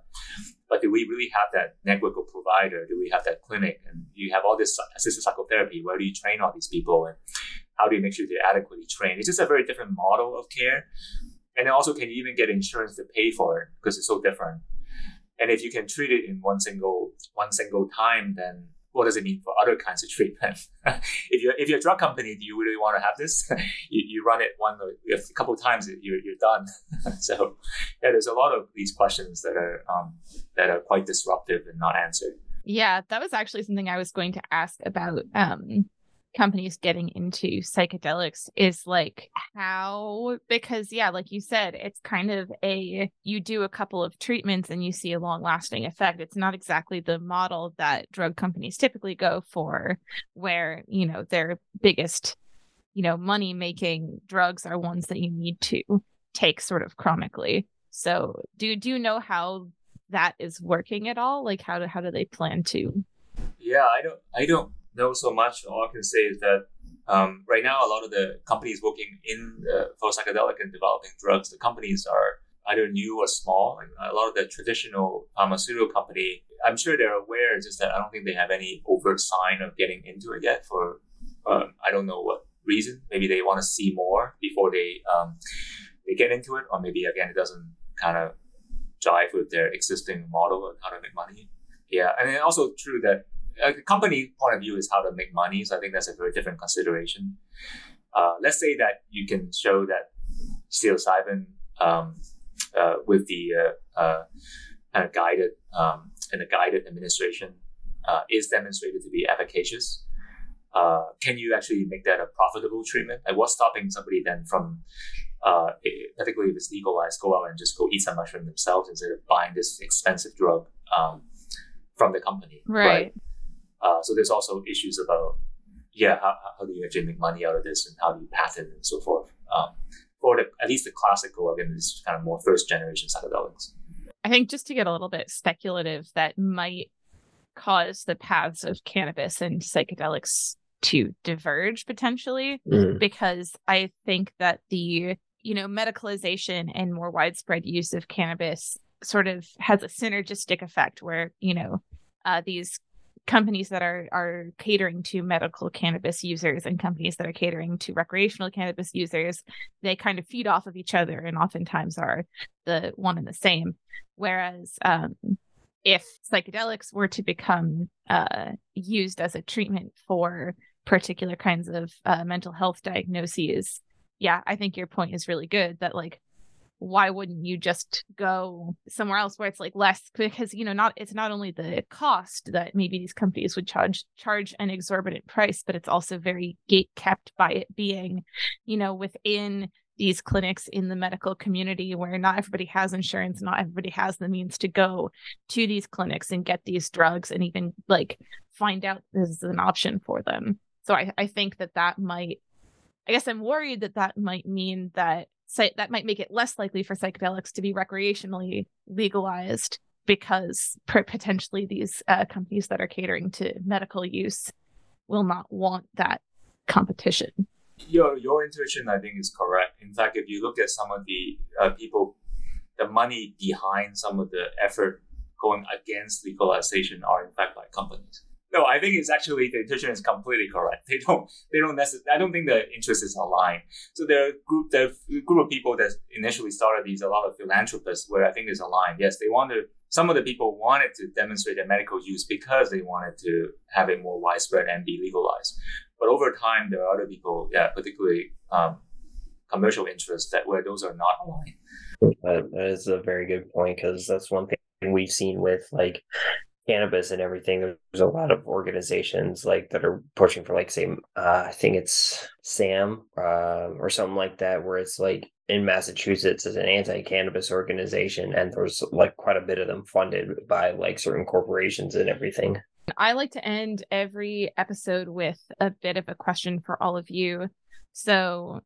but do we really have that network of provider? Do we have that clinic? And you have all this assisted psychotherapy. Where do you train all these people, and how do you make sure they're adequately trained? It's just a very different model of care, and also can you even get insurance to pay for it because it's so different. And if you can treat it in one single one single time, then what does it mean for other kinds of treatment? if you're if you're a drug company, do you really want to have this? you, you run it one a couple of times, you're you're done. so yeah, there's a lot of these questions that are um, that are quite disruptive and not answered.
Yeah, that was actually something I was going to ask about. Um, companies getting into psychedelics is like how because yeah like you said it's kind of a you do a couple of treatments and you see a long lasting effect. It's not exactly the model that drug companies typically go for where you know their biggest you know money making drugs are ones that you need to take sort of chronically. So do do you know how that is working at all? Like how do how do they plan to
yeah i don't i don't know so much. All I can say is that um, right now, a lot of the companies working in the, for psychedelic and developing drugs, the companies are either new or small. a lot of the traditional pharmaceutical company, I'm sure they're aware, just that I don't think they have any overt sign of getting into it yet. For um, I don't know what reason. Maybe they want to see more before they um, they get into it, or maybe again it doesn't kind of jive with their existing model of how to make money. Yeah, and it's also true that a company point of view is how to make money. So I think that's a very different consideration. Uh, let's say that you can show that psilocybin um, uh, with the uh, uh kind of guided um, and the guided administration uh, is demonstrated to be efficacious. Uh, can you actually make that a profitable treatment? Like, what's stopping somebody then from, particularly if it's legalized, go out and just go eat some mushroom themselves instead of buying this expensive drug um, from the company?
Right. right?
Uh, so there's also issues about, yeah, how, how do you actually make money out of this and how do you patent and so forth. Um, for the, at least the classical, again, this kind of more first generation psychedelics.
I think just to get a little bit speculative, that might cause the paths of cannabis and psychedelics to diverge potentially, mm. because I think that the you know medicalization and more widespread use of cannabis sort of has a synergistic effect where you know uh, these companies that are are catering to medical cannabis users and companies that are catering to recreational cannabis users they kind of feed off of each other and oftentimes are the one and the same. Whereas um, if psychedelics were to become uh, used as a treatment for particular kinds of uh, mental health diagnoses yeah i think your point is really good that like why wouldn't you just go somewhere else where it's like less because you know not it's not only the cost that maybe these companies would charge charge an exorbitant price but it's also very gate kept by it being you know within these clinics in the medical community where not everybody has insurance not everybody has the means to go to these clinics and get these drugs and even like find out this is an option for them. So i, I think that that might i guess i'm worried that that might mean that that might make it less likely for psychedelics to be recreationally legalized because potentially these uh, companies that are catering to medical use will not want that competition.
Your your intuition, I think, is correct. In fact, if you look at some of the uh, people, the money behind some of the effort going against legalization are in fact by companies. No, I think it's actually the intuition is completely correct. They don't they don't necessarily I don't think the interest is aligned. So there are group the group of people that initially started these, a lot of philanthropists where I think is aligned. Yes, they wanted some of the people wanted to demonstrate their medical use because they wanted to have it more widespread and be legalized. But over time there are other people, yeah, particularly um, commercial interests that where those are not aligned.
that is a very good point because that's one thing we've seen with like cannabis and everything there's a lot of organizations like that are pushing for like say uh, i think it's sam uh, or something like that where it's like in massachusetts as an anti-cannabis organization and there's like quite a bit of them funded by like certain corporations and everything
I like to end every episode with a bit of a question for all of you. So,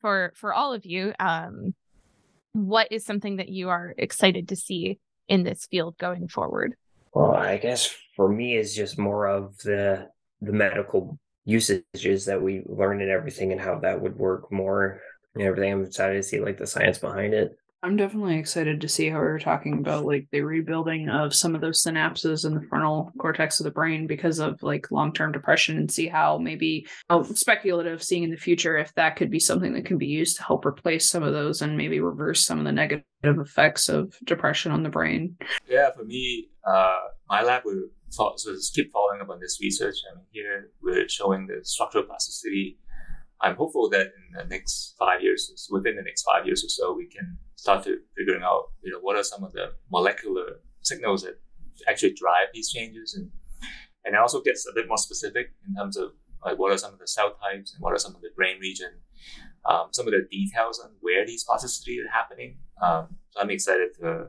for for all of you, um, what is something that you are excited to see in this field going forward?
Well, I guess for me, it's just more of the the medical usages that we learn and everything, and how that would work more and everything. I'm excited to see like the science behind it.
I'm definitely excited to see how we are talking about like the rebuilding of some of those synapses in the frontal cortex of the brain because of like long-term depression and see how maybe oh, speculative seeing in the future if that could be something that can be used to help replace some of those and maybe reverse some of the negative effects of depression on the brain.
Yeah, for me, uh, my lab so keep following up on this research. I mean, here we're showing the structural plasticity I'm hopeful that in the next five years, within the next five years or so, we can start to figuring out, you know, what are some of the molecular signals that actually drive these changes, and and it also gets a bit more specific in terms of like what are some of the cell types and what are some of the brain region, um, some of the details on where these plasticity are happening. Um, so I'm excited to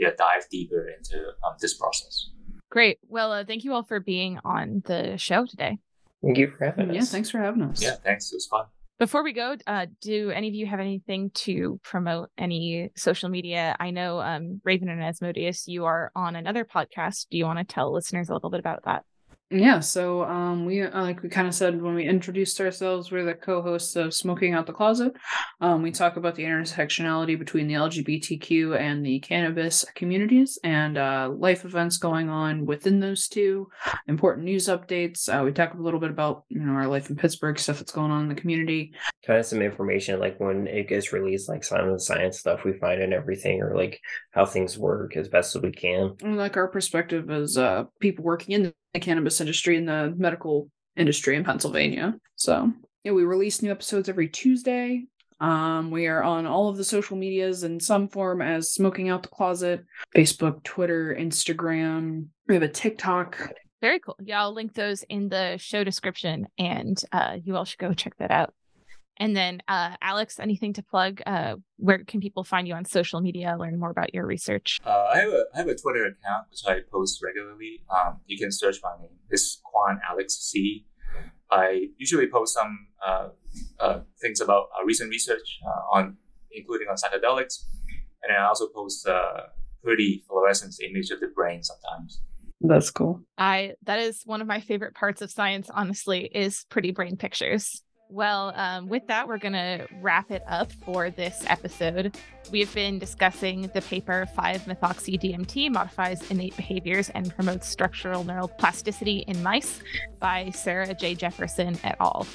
yeah dive deeper into um, this process.
Great. Well, uh, thank you all for being on the show today.
Thank you for having
yeah,
us.
Yeah, thanks for having us.
Yeah, thanks. It was fun.
Before we go, uh, do any of you have anything to promote any social media? I know um, Raven and Asmodeus, you are on another podcast. Do you want to tell listeners a little bit about that?
Yeah, so um, we uh, like we kind of said when we introduced ourselves, we're the co-hosts of Smoking Out the Closet. Um, we talk about the intersectionality between the LGBTQ and the cannabis communities and uh, life events going on within those two. Important news updates. Uh, we talk a little bit about you know our life in Pittsburgh, stuff that's going on in the community.
Kind of some information like when it gets released, like some of the science stuff we find and everything, or like how things work as best as we can.
And like our perspective as uh, people working in the cannabis industry and the medical industry in Pennsylvania. So yeah, we release new episodes every Tuesday. Um, we are on all of the social medias in some form as Smoking Out the Closet, Facebook, Twitter, Instagram. We have a TikTok.
Very cool. Yeah, I'll link those in the show description and uh, you all should go check that out. And then, uh, Alex, anything to plug? Uh, where can people find you on social media, learn more about your research?
Uh, I, have a, I have a Twitter account which I post regularly. Um, you can search my name. It's Kwan Alex C. I usually post some uh, uh, things about recent research uh, on, including on psychedelics, and I also post pretty fluorescence image of the brain sometimes.
That's cool.
I that is one of my favorite parts of science. Honestly, is pretty brain pictures. Well, um, with that, we're going to wrap it up for this episode. We've been discussing the paper 5 methoxy DMT modifies innate behaviors and promotes structural neuroplasticity in mice by Sarah J. Jefferson et al.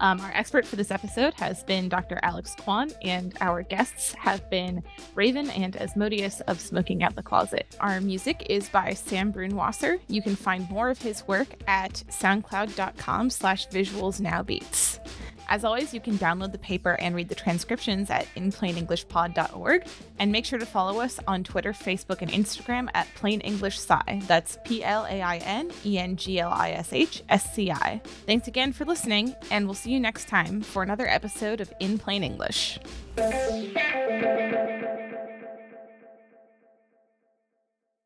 Um, our expert for this episode has been Dr. Alex Kwan, and our guests have been Raven and Asmodeus of Smoking Out the Closet. Our music is by Sam Brunwasser. You can find more of his work at soundcloud.com slash visualsnowbeats. As always, you can download the paper and read the transcriptions at inplainenglishpod.org. And make sure to follow us on Twitter, Facebook, and Instagram at Plain English Sci. That's P L A I N E N G L I S H S C I. Thanks again for listening, and we'll see you next time for another episode of In Plain English.